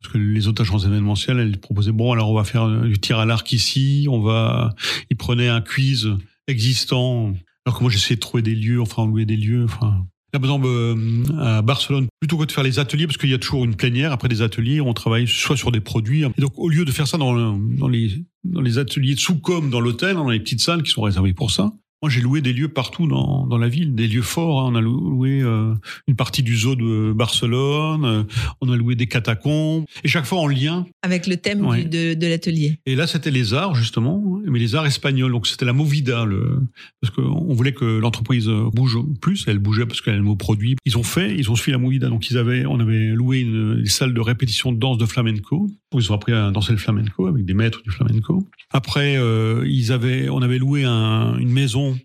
Parce que les autres agences événementielles, elles proposaient bon alors on va faire du tir à l'arc ici, on va. Ils prenaient un quiz existant. Alors que moi j'essayais de trouver des lieux, enfin louer des lieux, enfin. Par exemple, euh, à Barcelone, plutôt que de faire les ateliers, parce qu'il y a toujours une plénière, après des ateliers, on travaille soit sur des produits. Et donc, au lieu de faire ça dans, le- dans, les, dans les ateliers sous-com dans l'hôtel, dans les petites salles qui sont réservées pour ça, moi, j'ai loué des lieux partout dans, dans la ville, des lieux forts. hein. On a loué euh, une partie du zoo de Barcelone, euh, on a loué des catacombes, et chaque fois en lien. Avec le thème Ouais. du- de, de l'atelier. Et là, c'était les arts, justement, mais les arts espagnols. Donc, c'était la movida, le... parce qu'on voulait que l'entreprise bouge plus. Elle bougeait parce qu'elle a nos produits. Ils ont fait, ils ont suivi la movida. Donc, ils avaient, on avait loué une, des salles de répétition de danse de flamenco. Où Ils ont appris à danser le flamenco avec des maîtres du flamenco. Après, euh, ils avaient, on avait loué un- une maison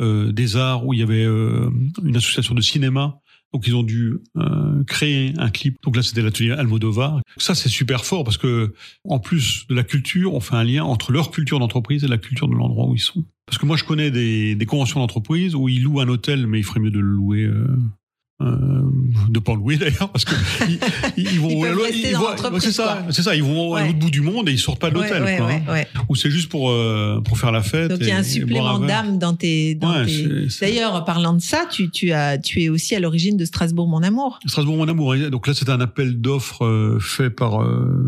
euh, des arts où il y avait euh, une association de cinéma. Donc ils ont dû créer un clip. Donc là c'était l'atelier Almodovar. Ça c'est super fort parce que en plus de la culture, on fait un lien entre leur culture d'entreprise et la culture de l'endroit où ils sont. Parce que moi je connais des, des conventions d'entreprise où ils louent un hôtel, mais il ferait mieux de le louer. Euh, de pas louer d'ailleurs parce que ils, ils vont c'est ça c'est ça ils vont à Ouais. l'autre bout du monde et ils sortent pas de l'hôtel Ouais, ouais, quoi, ouais, ouais. ou c'est juste pour euh, pour faire la fête Donc il y a un supplément d'âme dans tes. Tes- D'ailleurs, parlant de ça, tu, tu, as, tu es aussi à l'origine de Strasbourg, mon amour. Strasbourg mon amour. Donc là, c'était un appel d'offres euh, fait par. euh,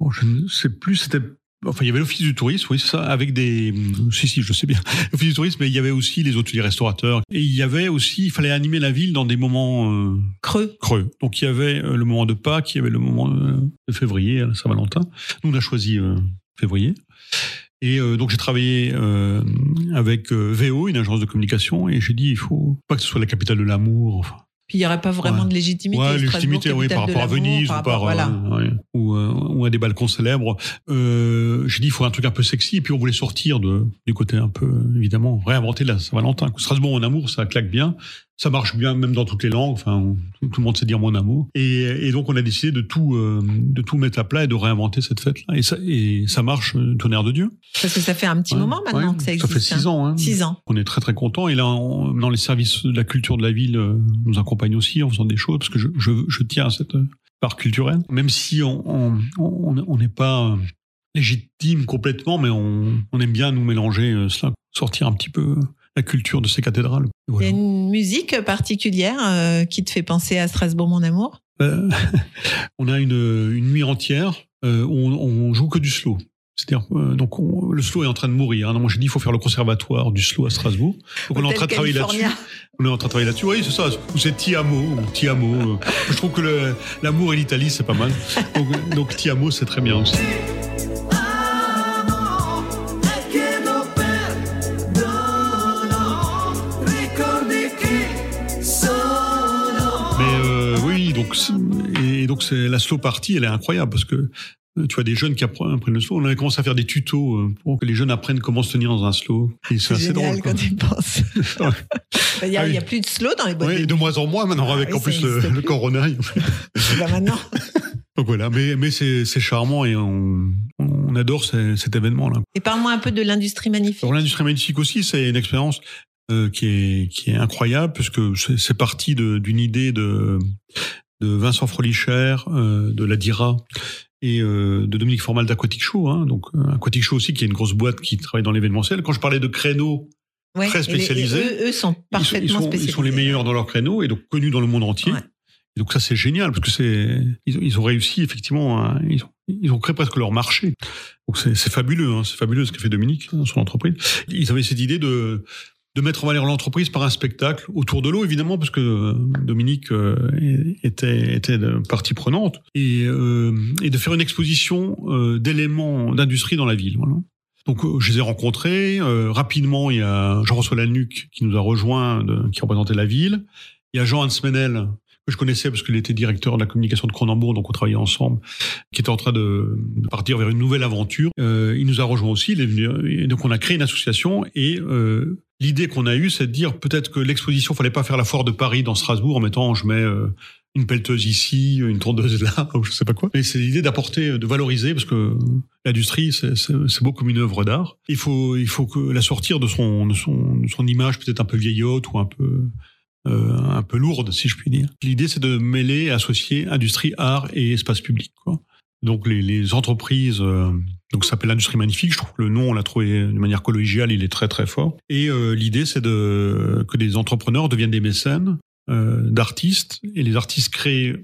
bon, je ne sais plus. C'était. Enfin, il y avait l'office du tourisme, oui, ça, avec des. Si, si, je sais bien. L'office du tourisme, mais il y avait aussi les hôteliers restaurateurs. Et il y avait aussi, il fallait animer la ville dans des moments euh, Creux. creux. Donc il y avait euh, le moment de Pâques, il y avait le moment euh, de février, à Saint-Valentin. Nous, on a choisi euh, février. Et euh, donc j'ai travaillé euh, avec euh, VO, une agence de communication, et j'ai dit il faut pas que ce soit la capitale de l'amour. Enfin, Puis il n'y aurait pas vraiment Ouais. de légitimité. Ouais, légitimité, oui, par rapport à Venise par ou par rapport- voilà. euh, ouais, ou, euh, ou à des balcons célèbres. Euh, J'ai dit il faut un truc un peu sexy, et puis on voulait sortir de, du côté un peu évidemment réinventer la Saint-Valentin. Strasbourg en amour, ça claque bien. Ça marche bien même dans toutes les langues. Enfin, tout, tout le monde sait dire mon amour. Et, et donc on a décidé de tout, euh, de tout mettre à plat et de réinventer cette fête-là. Et ça, et ça marche, euh, tonnerre de Dieu. Parce que ça fait un petit Ouais, moment maintenant ouais, que ça existe. fait six hein. ans. Hein. Six ans. On est très très content. Et là, on- dans les services de la culture de la ville, euh, nous accompagnent aussi en faisant des choses parce que je, je, je tiens à cette part culturelle. Même si on on on- on n'est pas légitime complètement, mais on, on aime bien nous mélanger cela, sortir un petit peu la culture de ces cathédrales. Il y a une musique particulière euh, qui te fait penser à Strasbourg, mon amour? Euh, on a une, une nuit entière euh, où on, on joue que du slow. C'est-à-dire, donc on- le slow est en train de mourir. hein. Non, moi j'ai dit il faut faire le conservatoire du slow à Strasbourg. Donc on est en train de travailler là-dessus. On est en train de travailler là-dessus. Oui, c'est ça. Ou c'est Ti amo, ou Ti amo. Euh, Je trouve que l'amour et l'Italie c'est pas mal. Donc, donc Ti amo c'est très bien aussi. Donc et donc c'est la slow party, elle est incroyable parce que euh, tu vois des jeunes qui apprennent, le slow. On a commencé à faire des tutos euh, pour que les jeunes apprennent comment se tenir dans un slow. C'est assez génial drôle. quand tu y penses. Il n'y a, Ah oui. il y a plus de slow dans les boîtes Ouais, de moins en moins maintenant Ah avec oui, en plus le, le corona. Bah, maintenant. Donc voilà, mais, mais c'est charmant et on, on adore ce- cet événement-là. Et parle-moi un peu de l'industrie magnifique. L'industrie magnifique aussi, c'est une expérience euh, qui, est, qui est incroyable puisque c'est parti d'une idée de, de Vincent Frolicher, euh, de la DIRA et euh, de Dominique Formal d'Aquatic Show. Hein, donc euh, Aquatic Show aussi qui est une grosse boîte qui travaille dans l'événementiel. Quand je parlais de créneaux, Ouais, très et les- spécialisés. eux, eux sont ils sont, parfaitement ils, sont, ils spécialisés. sont les meilleurs dans leur créneau et donc connus dans le monde entier. Ouais. Et donc ça c'est génial parce que c'est ils, ont- ils ont réussi effectivement ils, ont, ils ont créé presque leur marché. Donc c'est fabuleux, hein, c'est fabuleux ce qu'a fait Dominique dans son entreprise. Ils avaient cette idée de de mettre en valeur l'entreprise par un spectacle autour de l'eau évidemment parce que euh, Dominique euh, était partie prenante et euh, et de faire une exposition d'éléments d'industrie dans la ville. Donc je les ai rencontrés rapidement. Il y a Jean-François Lanuc qui nous a rejoint, qui représentait la ville. Il y a Jean Hansmenel je connaissais parce qu'il était directeur de la communication de Cronenbourg, donc on travaillait ensemble, qui était en train de, partir vers une nouvelle aventure. Euh, il nous a rejoint aussi. Donc on a créé une association et euh, l'idée qu'on a eue, c'est de dire peut-être que l'exposition, fallait pas faire la foire de Paris dans Strasbourg en mettant, je mets euh, une pelleteuse ici, une tondeuse là, ou je sais pas quoi. Mais c'est l'idée d'apporter, de valoriser, parce que l'industrie, c'est- beau comme une œuvre d'art. Il faut, la sortir de son image peut-être un peu vieillotte ou un peu, euh, un peu lourde, si je puis dire. L'idée, c'est de mêler, associer industrie, art et espace public. Quoi. Donc les, les entreprises, euh, donc ça s'appelle l'industrie magnifique. Je trouve que le nom, on l'a trouvé de manière collégiale, il est très très fort. Et euh, l'idée, c'est de que des entrepreneurs deviennent des mécènes euh, d'artistes et les artistes créent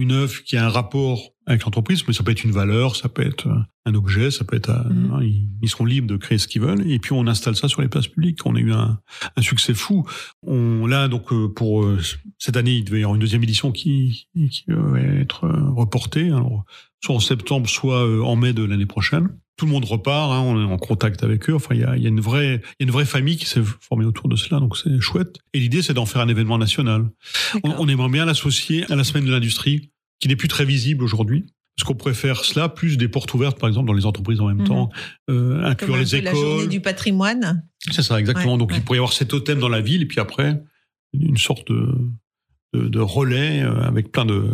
une œuvre qui a un rapport avec l'entreprise, mais ça peut être une valeur, ça peut être un objet, ça peut être, euh, Mhm. hein, ils, ils seront libres de créer ce qu'ils veulent. Et puis on installe ça sur les places publiques. On a eu un, un succès fou. On là donc euh, pour euh, cette année, il devait y avoir une deuxième édition qui, qui va être euh, reportée, alors, soit en septembre, soit en mai de l'année prochaine. Tout le monde repart, hein, on est en contact avec eux. Enfin, il y a, il y a une vraie, y a une vraie famille qui s'est formée autour de cela, donc c'est chouette. Et l'idée, c'est d'en faire un événement national. On, aimerait bien l'associer à la semaine de l'industrie, qui n'est plus très visible aujourd'hui. Parce qu'on préfère cela plus des portes ouvertes, par exemple, dans les entreprises en même Mhm. temps, euh, inclure les peu la journée écoles. du patrimoine. C'est ça, exactement. Ouais, Donc ouais. il pourrait y avoir cet totem dans la ville, et puis après, une sorte de, de, de relais euh, avec plein de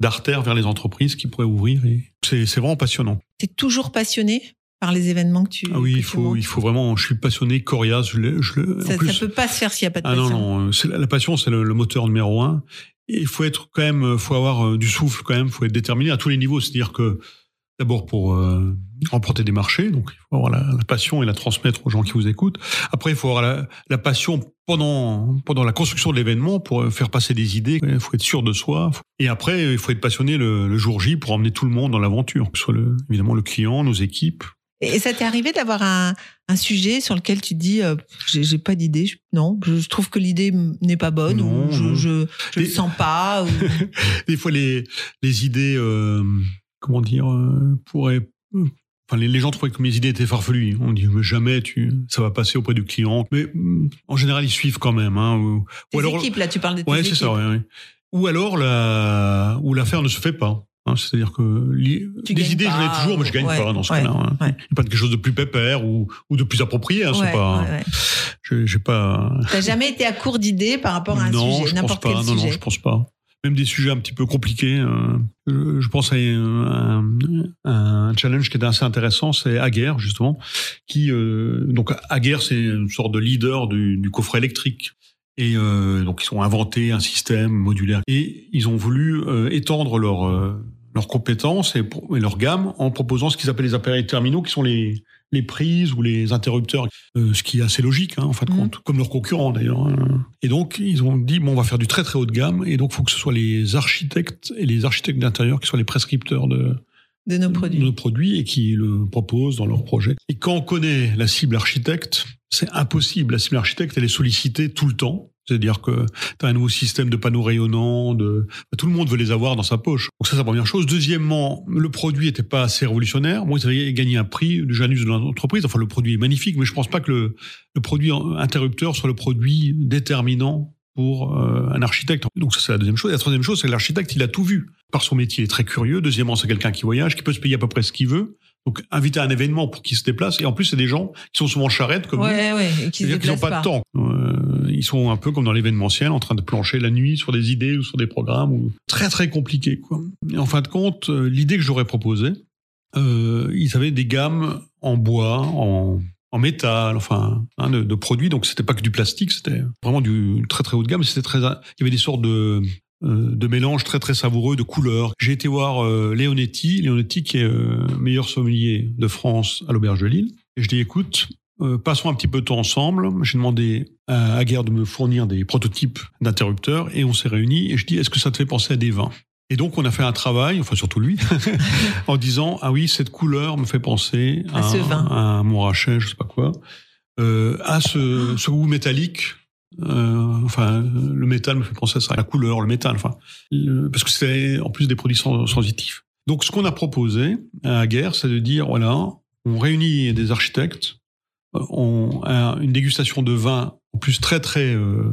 d'artères vers les entreprises qui pourraient ouvrir. Et c'est c'est vraiment passionnant. T'es toujours passionné par les événements que tu. Ah oui, il faut, il faut vraiment. Je suis passionné, coriace. Je, je, le- en Ça, plus, ça peut pas se faire s'il n'y a pas de Ah non, passion. non, euh, c'est la, la passion, c'est le, le moteur numéro un. Et il faut être quand même, euh, faut avoir euh, du souffle quand même, faut être déterminé à tous les niveaux. C'est-à-dire que d'abord pour euh, remporter des marchés, donc il faut avoir la, la passion et la transmettre aux gens qui vous écoutent. Après, il faut avoir la, la passion pendant pendant la construction de l'événement pour euh, faire passer des idées. Il faut être sûr de soi. Et après, il faut être passionné le, le jour J pour emmener tout le monde dans l'aventure, que ce soit le, évidemment le client, nos équipes. Et ça t'est arrivé d'avoir un, un sujet sur lequel tu te dis euh, j'ai pas d'idée, non, je, trouve que l'idée n'est pas bonne Non, ou je je, je le Et- sens pas. ou- des fois les les idées euh, comment dire euh, pourraient euh, Enfin, les, les gens trouvaient que mes idées étaient farfelues. On dit mais jamais tu ça va passer auprès du client. Mais mm, en général ils suivent quand même. Hein, ou, Tes ou alors équipes là, tu parles de tes ouais équipes. c'est ça. Ouais, ouais. Ou alors la ou l'affaire ne se fait pas. Hein, C'est-à-dire que li- des gagnes idées, j'en ai pas, toujours, mais je gagne ouais, pas dans ce cas-là. hein. Il n'y a pas de quelque chose de plus pépère ou, ou de plus approprié. Hein, c'est pas, j'ai- j'ai pas. T'as jamais été à court d'idées par rapport à un non, sujet, je pense n'importe pas. quel Non, sujet. non, je pense pas. Même des sujets un petit peu compliqués. euh, je, pense à un, challenge qui était assez intéressant, c'est Aguerre justement, qui euh, donc Aguerre c'est une sorte de leader du, du coffret électrique. Et euh, donc ils ont inventé un système modulaire et ils ont voulu étendre leur leurs compétences et leur gamme en proposant ce qu'ils appellent les appareils terminaux, qui sont les les prises ou les interrupteurs, euh, ce qui est assez logique hein, en fin de Mhm. compte, comme leurs concurrents d'ailleurs. hein. Et donc ils ont dit bon on va faire du très très haut de gamme et donc il faut que ce soit les architectes et les architectes d'intérieur qui soient les prescripteurs de, De nos produits. de nos produits et qui le proposent dans leur projet. Et quand on connaît la cible architecte, c'est impossible. La cible architecte, elle est sollicitée tout le temps. C'est-à-dire que tu as un nouveau système de panneaux rayonnants, de... tout le monde veut les avoir dans sa poche. Donc ça, c'est la première chose. Deuxièmement, le produit n'était pas assez révolutionnaire. Bon, ils avaient gagné un prix du Janus de l'entreprise. Enfin, le produit est magnifique, mais je pense pas que le, le produit interrupteur soit le produit déterminant pour euh, un architecte. Donc ça, c'est la deuxième chose. Et la troisième chose, c'est que l'architecte, il a tout vu. Par son métier, il est très curieux. Deuxièmement, c'est quelqu'un qui voyage, qui peut se payer à peu près ce qu'il veut. Donc, inviter à un événement pour qu'il se déplace. Et en plus, c'est des gens qui sont souvent charrettes, comme nous. Ouais, ouais, et qui qu'ils n'ont pas, pas. de temps. Euh, ils sont un peu comme dans l'événementiel, en train de plancher la nuit sur des idées ou sur des programmes. Ou... Très, très compliqué. Et en fin de compte, euh, l'idée que j'aurais proposée, euh, ils avaient des gammes en bois, en, métal, enfin, hein, de, produits. Donc, c'était pas que du plastique, c'était vraiment du très, très haut de gamme. C'était très, il y avait des sortes de, euh, de mélanges très, très savoureux, de couleurs. J'ai été voir euh, Leonetti, Leonetti qui est meilleur sommelier de France à l'Auberge de Lille. Et je dis, écoute, euh, passons un petit peu de temps ensemble. J'ai demandé à Aguerre de me fournir des prototypes d'interrupteurs et on s'est réunis et je dis est-ce que ça te fait penser à des vins? Et donc on a fait un travail, enfin surtout lui, en disant ah oui cette couleur me fait penser À ce vin. à un Montrachet, je sais pas quoi, euh, à ce, ce goût métallique. Euh, enfin, le métal me fait penser à ça, la couleur, le métal, enfin, le- parce que c'est en plus des produits sens- sensitifs. Donc, ce qu'on a proposé à Aguerre, c'est de dire voilà, on réunit des architectes, euh, on a une dégustation de vin, en plus très très, euh,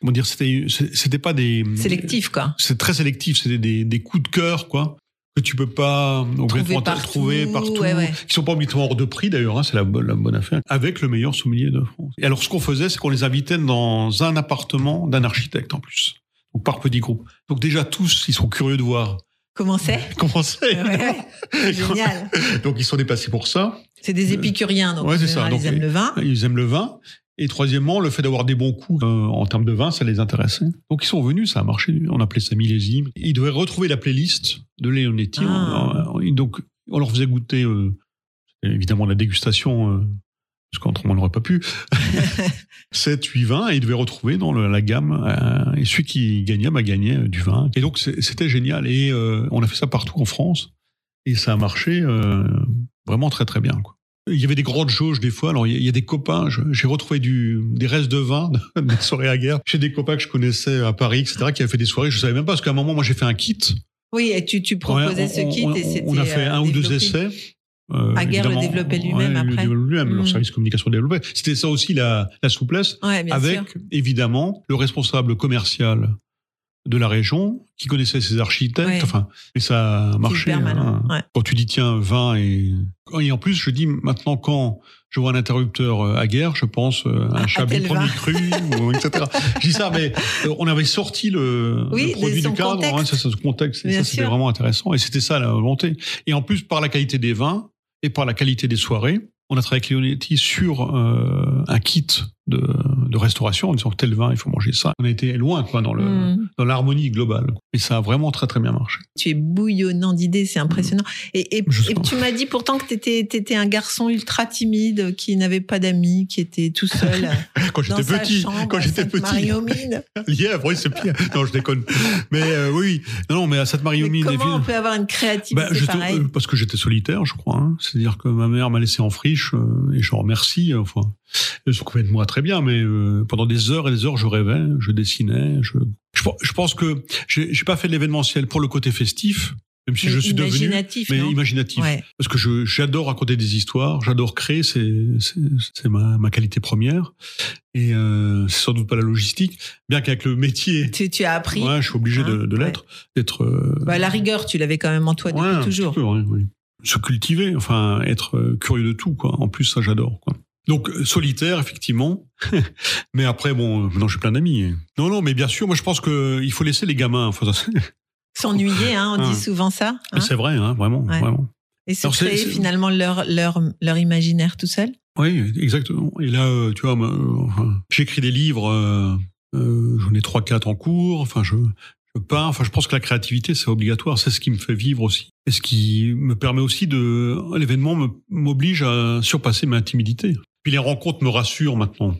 comment dire, c'était c'était pas des Sélectif, quoi. c'est très sélectif, c'est des, des coups de cœur, quoi, que tu peux pas obligatoirement partout, trouver partout, ouais, ouais. qui sont pas obligatoirement hors de prix d'ailleurs, hein, c'est la, bonne- la bonne affaire, avec le meilleur sommelier de France. Et alors, ce qu'on faisait, c'est qu'on les invitait dans un appartement d'un architecte en plus, donc par petits groupes. Donc déjà tous, ils sont curieux de voir Comment c'est? Comment c'est? Ouais. Génial. Donc ils sont déplacés pour ça. C'est des épicuriens, donc Ouais, c'est ça. Donc, ils aiment le vin. Ils aiment le vin. Et troisièmement, le fait d'avoir des bons coups euh, en termes de vin, ça les intéressait. Donc ils sont venus, ça a marché. On appelait ça millésime. Ils devaient retrouver la playlist de Leonetti. Ah. On- on- donc on leur faisait goûter euh, évidemment la dégustation, euh, parce qu'autrement on n'aurait pas pu. 7, 8 vins, et ils devaient retrouver dans le- la gamme. euh, et celui qui gagnait, bah, gagnait euh, du vin. Et donc c'était génial. Et euh, on a fait ça partout en France. Et ça a marché euh, vraiment très très bien. Quoi. Il y avait des grandes jauges des fois. Alors il y a- des copains. J'ai retrouvé du, des restes de vin de soirées à guerre chez des copains que je connaissais à Paris, etc., qui avaient fait des soirées. Je savais même pas parce qu'à un moment, moi, j'ai fait un kit. Oui, et tu, tu proposais Ouais, ce kit on, et c'était. on a fait euh, un ou deux essais. Euh, Aguerre le développait lui-même ouais, après. Le lui-même, leur Mm. service communication le développait. C'était ça aussi la, la souplesse, Ouais, avec sûr. évidemment le responsable commercial de la région qui connaissait ses architectes. Ouais. Enfin, et ça a marché. Hein. Ouais. Quand tu dis tiens vin et et en plus je dis maintenant quand je vois un interrupteur euh, à guerre, je pense euh, à un chablis premier cru, ou, etc. Je dis ça, mais euh, on avait sorti le, Oui, le produit du cadre, contexte. hein, ça, ça, ce contexte, et ça c'était vraiment intéressant. Et c'était ça la volonté. Et en plus par la qualité des vins et par la qualité des soirées, on a travaillé avec Leonetti sur euh, un kit de, de restauration en disant tel vin, il faut manger ça. On a été loin quoi dans le Mm. dans l'harmonie globale. Et ça a vraiment très très bien marché. Tu es bouillonnant d'idées, c'est impressionnant. Et, et- et tu m'as dit pourtant que tu étais, un garçon ultra timide, qui n'avait pas d'amis, qui était tout seul Quand j'étais petit, chambre quand j'étais petit. Lièvre, oui, c'est pire. Non, je déconne. Mais euh, oui, non, mais à cette marie aux Mais mines, Comment on peut avoir une créativité bah, pareille? euh, parce que j'étais solitaire, je crois. hein. C'est-à-dire que ma mère m'a laissé en friche euh, et je remercie. Enfin, elle s'occupait de moi très bien, mais euh, pendant des heures et des heures, je rêvais, je dessinais. Je, je, je pense que j'ai j'ai pas fait de l'événementiel pour le côté festif. Même si Mais je suis devenu, imaginatif, mais imaginatif. Ouais. Parce que je j'adore raconter des histoires, j'adore créer, c'est c'est c'est ma, ma qualité première. Et euh, c'est sans doute pas la logistique, bien qu'avec le métier, Tu, tu as appris. ouais, je suis obligé de, Hein, de ouais. l'être, d'être. euh, Bah, la rigueur, tu l'avais quand même en toi depuis toujours. peu, ouais. Se cultiver, enfin être euh, curieux de tout, quoi. En plus, ça j'adore, quoi. Donc euh, solitaire, effectivement. mais après, bon, non, j'ai plein d'amis. Non, non, mais bien sûr, moi je pense que il faut laisser les gamins. C'est- S'ennuyer, hein, on dit souvent ça. hein. c'est vrai, hein, vraiment, Ouais. vraiment. Et se Alors, créer finalement leur, leur, leur imaginaire tout seul. Oui, exactement. Et là, euh, tu vois, j'écris des livres, euh, euh, j'en ai trois, quatre en cours. Enfin, je, je peins. Enfin, je pense que la créativité, c'est obligatoire. C'est ce qui me fait vivre aussi. Et ce qui me permet aussi de, l'événement me- m'oblige à surpasser ma timidité. Les rencontres me rassurent maintenant.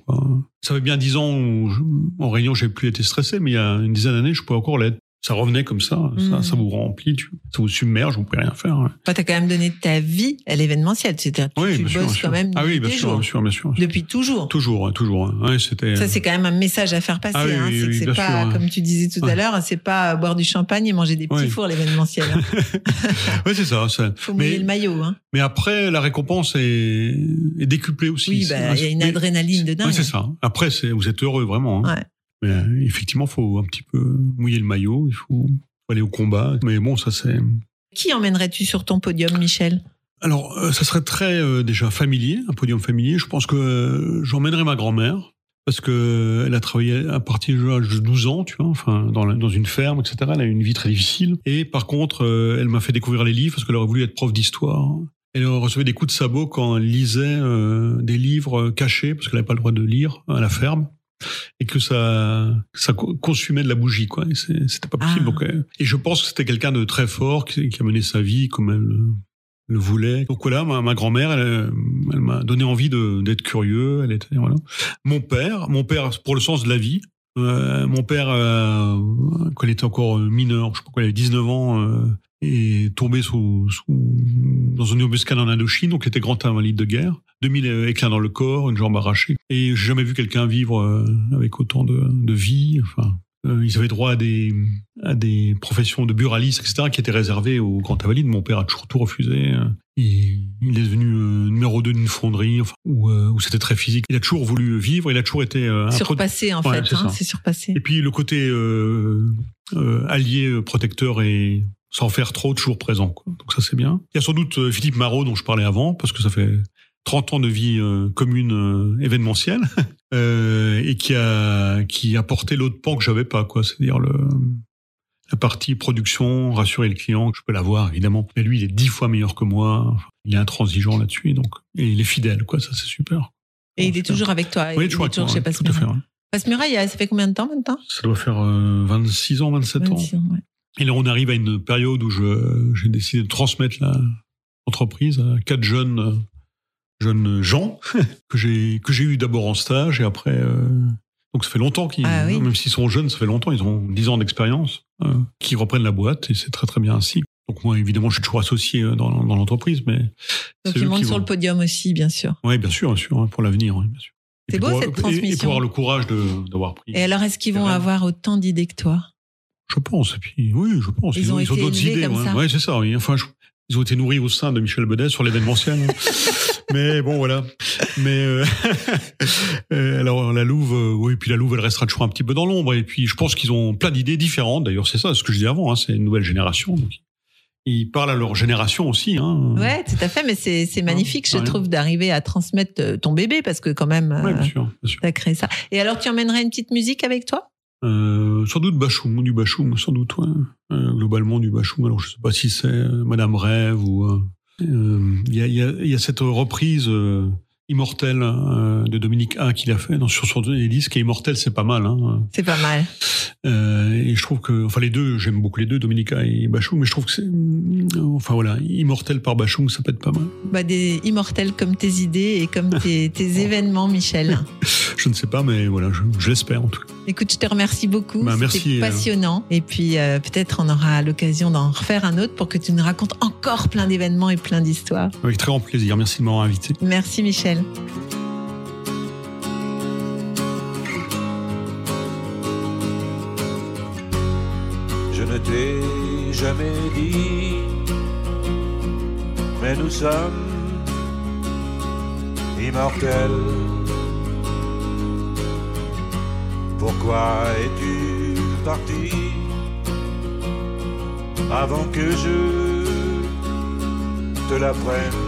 Ça fait bien dix ans où, en réunion, j'ai plus été stressé, mais il y a une dizaine d'années, je pouvais encore l'être. Ça revenait comme ça, ça, Mhm. ça vous remplit, tu- ça vous submerge, vous pouvez rien faire. hein. Toi, tu as quand même donné ta vie à l'événementiel. C'est-à-dire que Oui, tu sûr, bosses quand même Ah oui, bien sûr, bien sûr, bien sûr. Depuis toujours. Toujours, hein, toujours. hein. Ouais, c'était. Ça, c'est quand même un message à faire passer. Ah oui, hein. oui, c'est que oui, c'est pas, sûr, ouais. comme tu disais tout à Ouais. l'heure, c'est pas boire du champagne et manger des petits Ouais. fours l'événementiel. hein. Ouais, c'est ça. ça. Faut mouiller Mais, le maillot. Hein. mais après, la récompense est, est décuplée aussi. Oui, bah, il y a une adrénaline de dingue. Ouais, c'est ça. Après, c'est, vous êtes heureux, vraiment. hein. Ouais. Mais euh, effectivement, faut un petit peu mouiller le maillot. Il faut aller au combat. Mais bon, ça c'est. Qui emmènerais-tu sur ton podium, Michel? Alors, euh, ça serait très euh, déjà familier, un podium familier. Je pense que euh, j'emmènerai ma grand-mère parce que elle a travaillé à partir de l'âge de 12 ans, tu vois, enfin dans, la- dans une ferme, etc. Elle a eu une vie très difficile. Et par contre, elle m'a fait découvrir les livres parce qu'elle aurait voulu être prof d'histoire. Elle recevait des coups de sabot quand elle lisait des livres cachés parce qu'elle n'avait pas le droit de lire à la ferme et que ça ça co- consumait de la bougie quoi. Et c'était pas possible. Ah. donc euh, et je pense que c'était quelqu'un de très fort qui, qui a mené sa vie comme elle euh, le voulait. Donc voilà ma, ma grand-mère elle, euh, elle m'a donné envie d'être curieux. Elle était voilà. Mon père mon père pour le sens de la vie euh, mon père euh, quand il était encore mineur je sais pas quoi il avait 19 ans euh, est tombé sous, sous dans une embuscade en Indochine donc il était grand invalide de guerre 2000 éclats dans le corps, une jambe arrachée. Et j'ai jamais vu quelqu'un vivre euh, avec autant de, de vie. Enfin, euh, ils avaient droit à des, à des professions de buralistes, etc., qui étaient réservées aux grands invalides. Mon père a toujours tout refusé. Il, il est devenu euh, numéro 2 d'une fonderie, enfin, où, euh, où c'était très physique. Il a toujours voulu vivre, il a toujours été euh, Surpassé, en Ouais, fait. c'est hein, surpassé. Et puis le côté euh, euh, allié, euh, protecteur et sans faire trop, toujours présent. Quoi. Donc ça c'est bien. Il y a sans doute euh, Philippe Marot dont je parlais avant, parce que ça fait 30 ans de vie euh, commune euh, événementielle, euh, et qui a, qui a porté l'autre pan que j'avais pas, quoi. C'est-à-dire le la partie production, rassurer le client, je peux l'avoir évidemment, mais lui il est dix fois meilleur que moi, il est intransigeant là-dessus, donc et il est fidèle, quoi. Ça c'est super. Et il est Super. toujours avec toi. Oui, il est toujours avec moi, chez. Passemura, il y a- ça fait combien de temps maintenant? Ça doit faire euh, 26 ans, 27 ans. 26 ans, ouais. Et là, on arrive à une période où j'ai décidé de transmettre la entreprise à quatre jeunes, jeunes gens que j'ai, eu d'abord en stage et après, euh, donc ça fait longtemps qu'ils, Ah oui. même s'ils sont jeunes, ça fait longtemps, ils ont 10 ans d'expérience, euh, qui reprennent la boîte et c'est très très bien ainsi. Donc moi, évidemment, je suis toujours associé euh, dans, dans l'entreprise, mais Donc c'est il eux monte qui sur vont- le podium aussi, bien sûr. Oui, bien sûr, bien sûr, hein, pour l'avenir, oui, bien sûr. Et C'est beau, pour- cette et- Et, transmission. pour avoir le courage d'avoir pris. Et alors, est-ce qu'ils vont avoir autant d'idées que toi? Je pense. Et puis, oui, je pense. Ils ont d'autres idées. ouais. Ouais, c'est ça. oui. Enfin, je- ils ont été nourris au sein de Michel Bedet sur l'événementiel. hein. Mais bon, voilà. Mais euh, euh, alors la Louve, euh, oui, puis la Louve, elle restera toujours un petit peu dans l'ombre. Et puis, je pense qu'ils ont plein d'idées différentes. D'ailleurs, c'est ça, ce que je dis avant. Hein, c'est une nouvelle génération. Donc, ils parlent à leur génération aussi. Hein. Ouais, tout à fait, mais c'est magnifique, je ouais. trouve, d'arriver à transmettre ton bébé, parce que quand même, Ouais, bien sûr, bien sûr. t'as créé ça. Et alors, tu emmènerais une petite musique avec toi? Euh, sans doute Bachoum, du Bachoum, sans doute. Euh, globalement du Bachoum. Alors je sais pas si c'est euh, Madame Rêve ou il y a cette reprise euh, immortelle euh, de Dominique A qu'il a fait dans, sur son dernier disque. Et immortel, c'est pas mal. Hein. C'est pas mal. Euh, et je trouve que, enfin les deux, j'aime beaucoup les deux, Dominique A et Bachoum, mais je trouve que c'est, euh, enfin voilà, immortel par Bachoum, ça peut être pas mal. Bah, des immortels comme tes idées et comme tes, tes événements, Michel. Je ne sais pas, mais voilà, je, je l'espère en tout cas. Écoute, je te remercie beaucoup. Bah, C'était merci, euh. passionnant. Et puis, euh, peut-être on aura l'occasion d'en refaire un autre pour que tu nous racontes encore plein d'événements et plein d'histoires. Avec très grand plaisir. Merci de m'avoir invité. Merci, Michel. Je ne t'ai jamais dit, mais nous sommes immortels. Pourquoi es-tu parti avant que je te l'apprenne?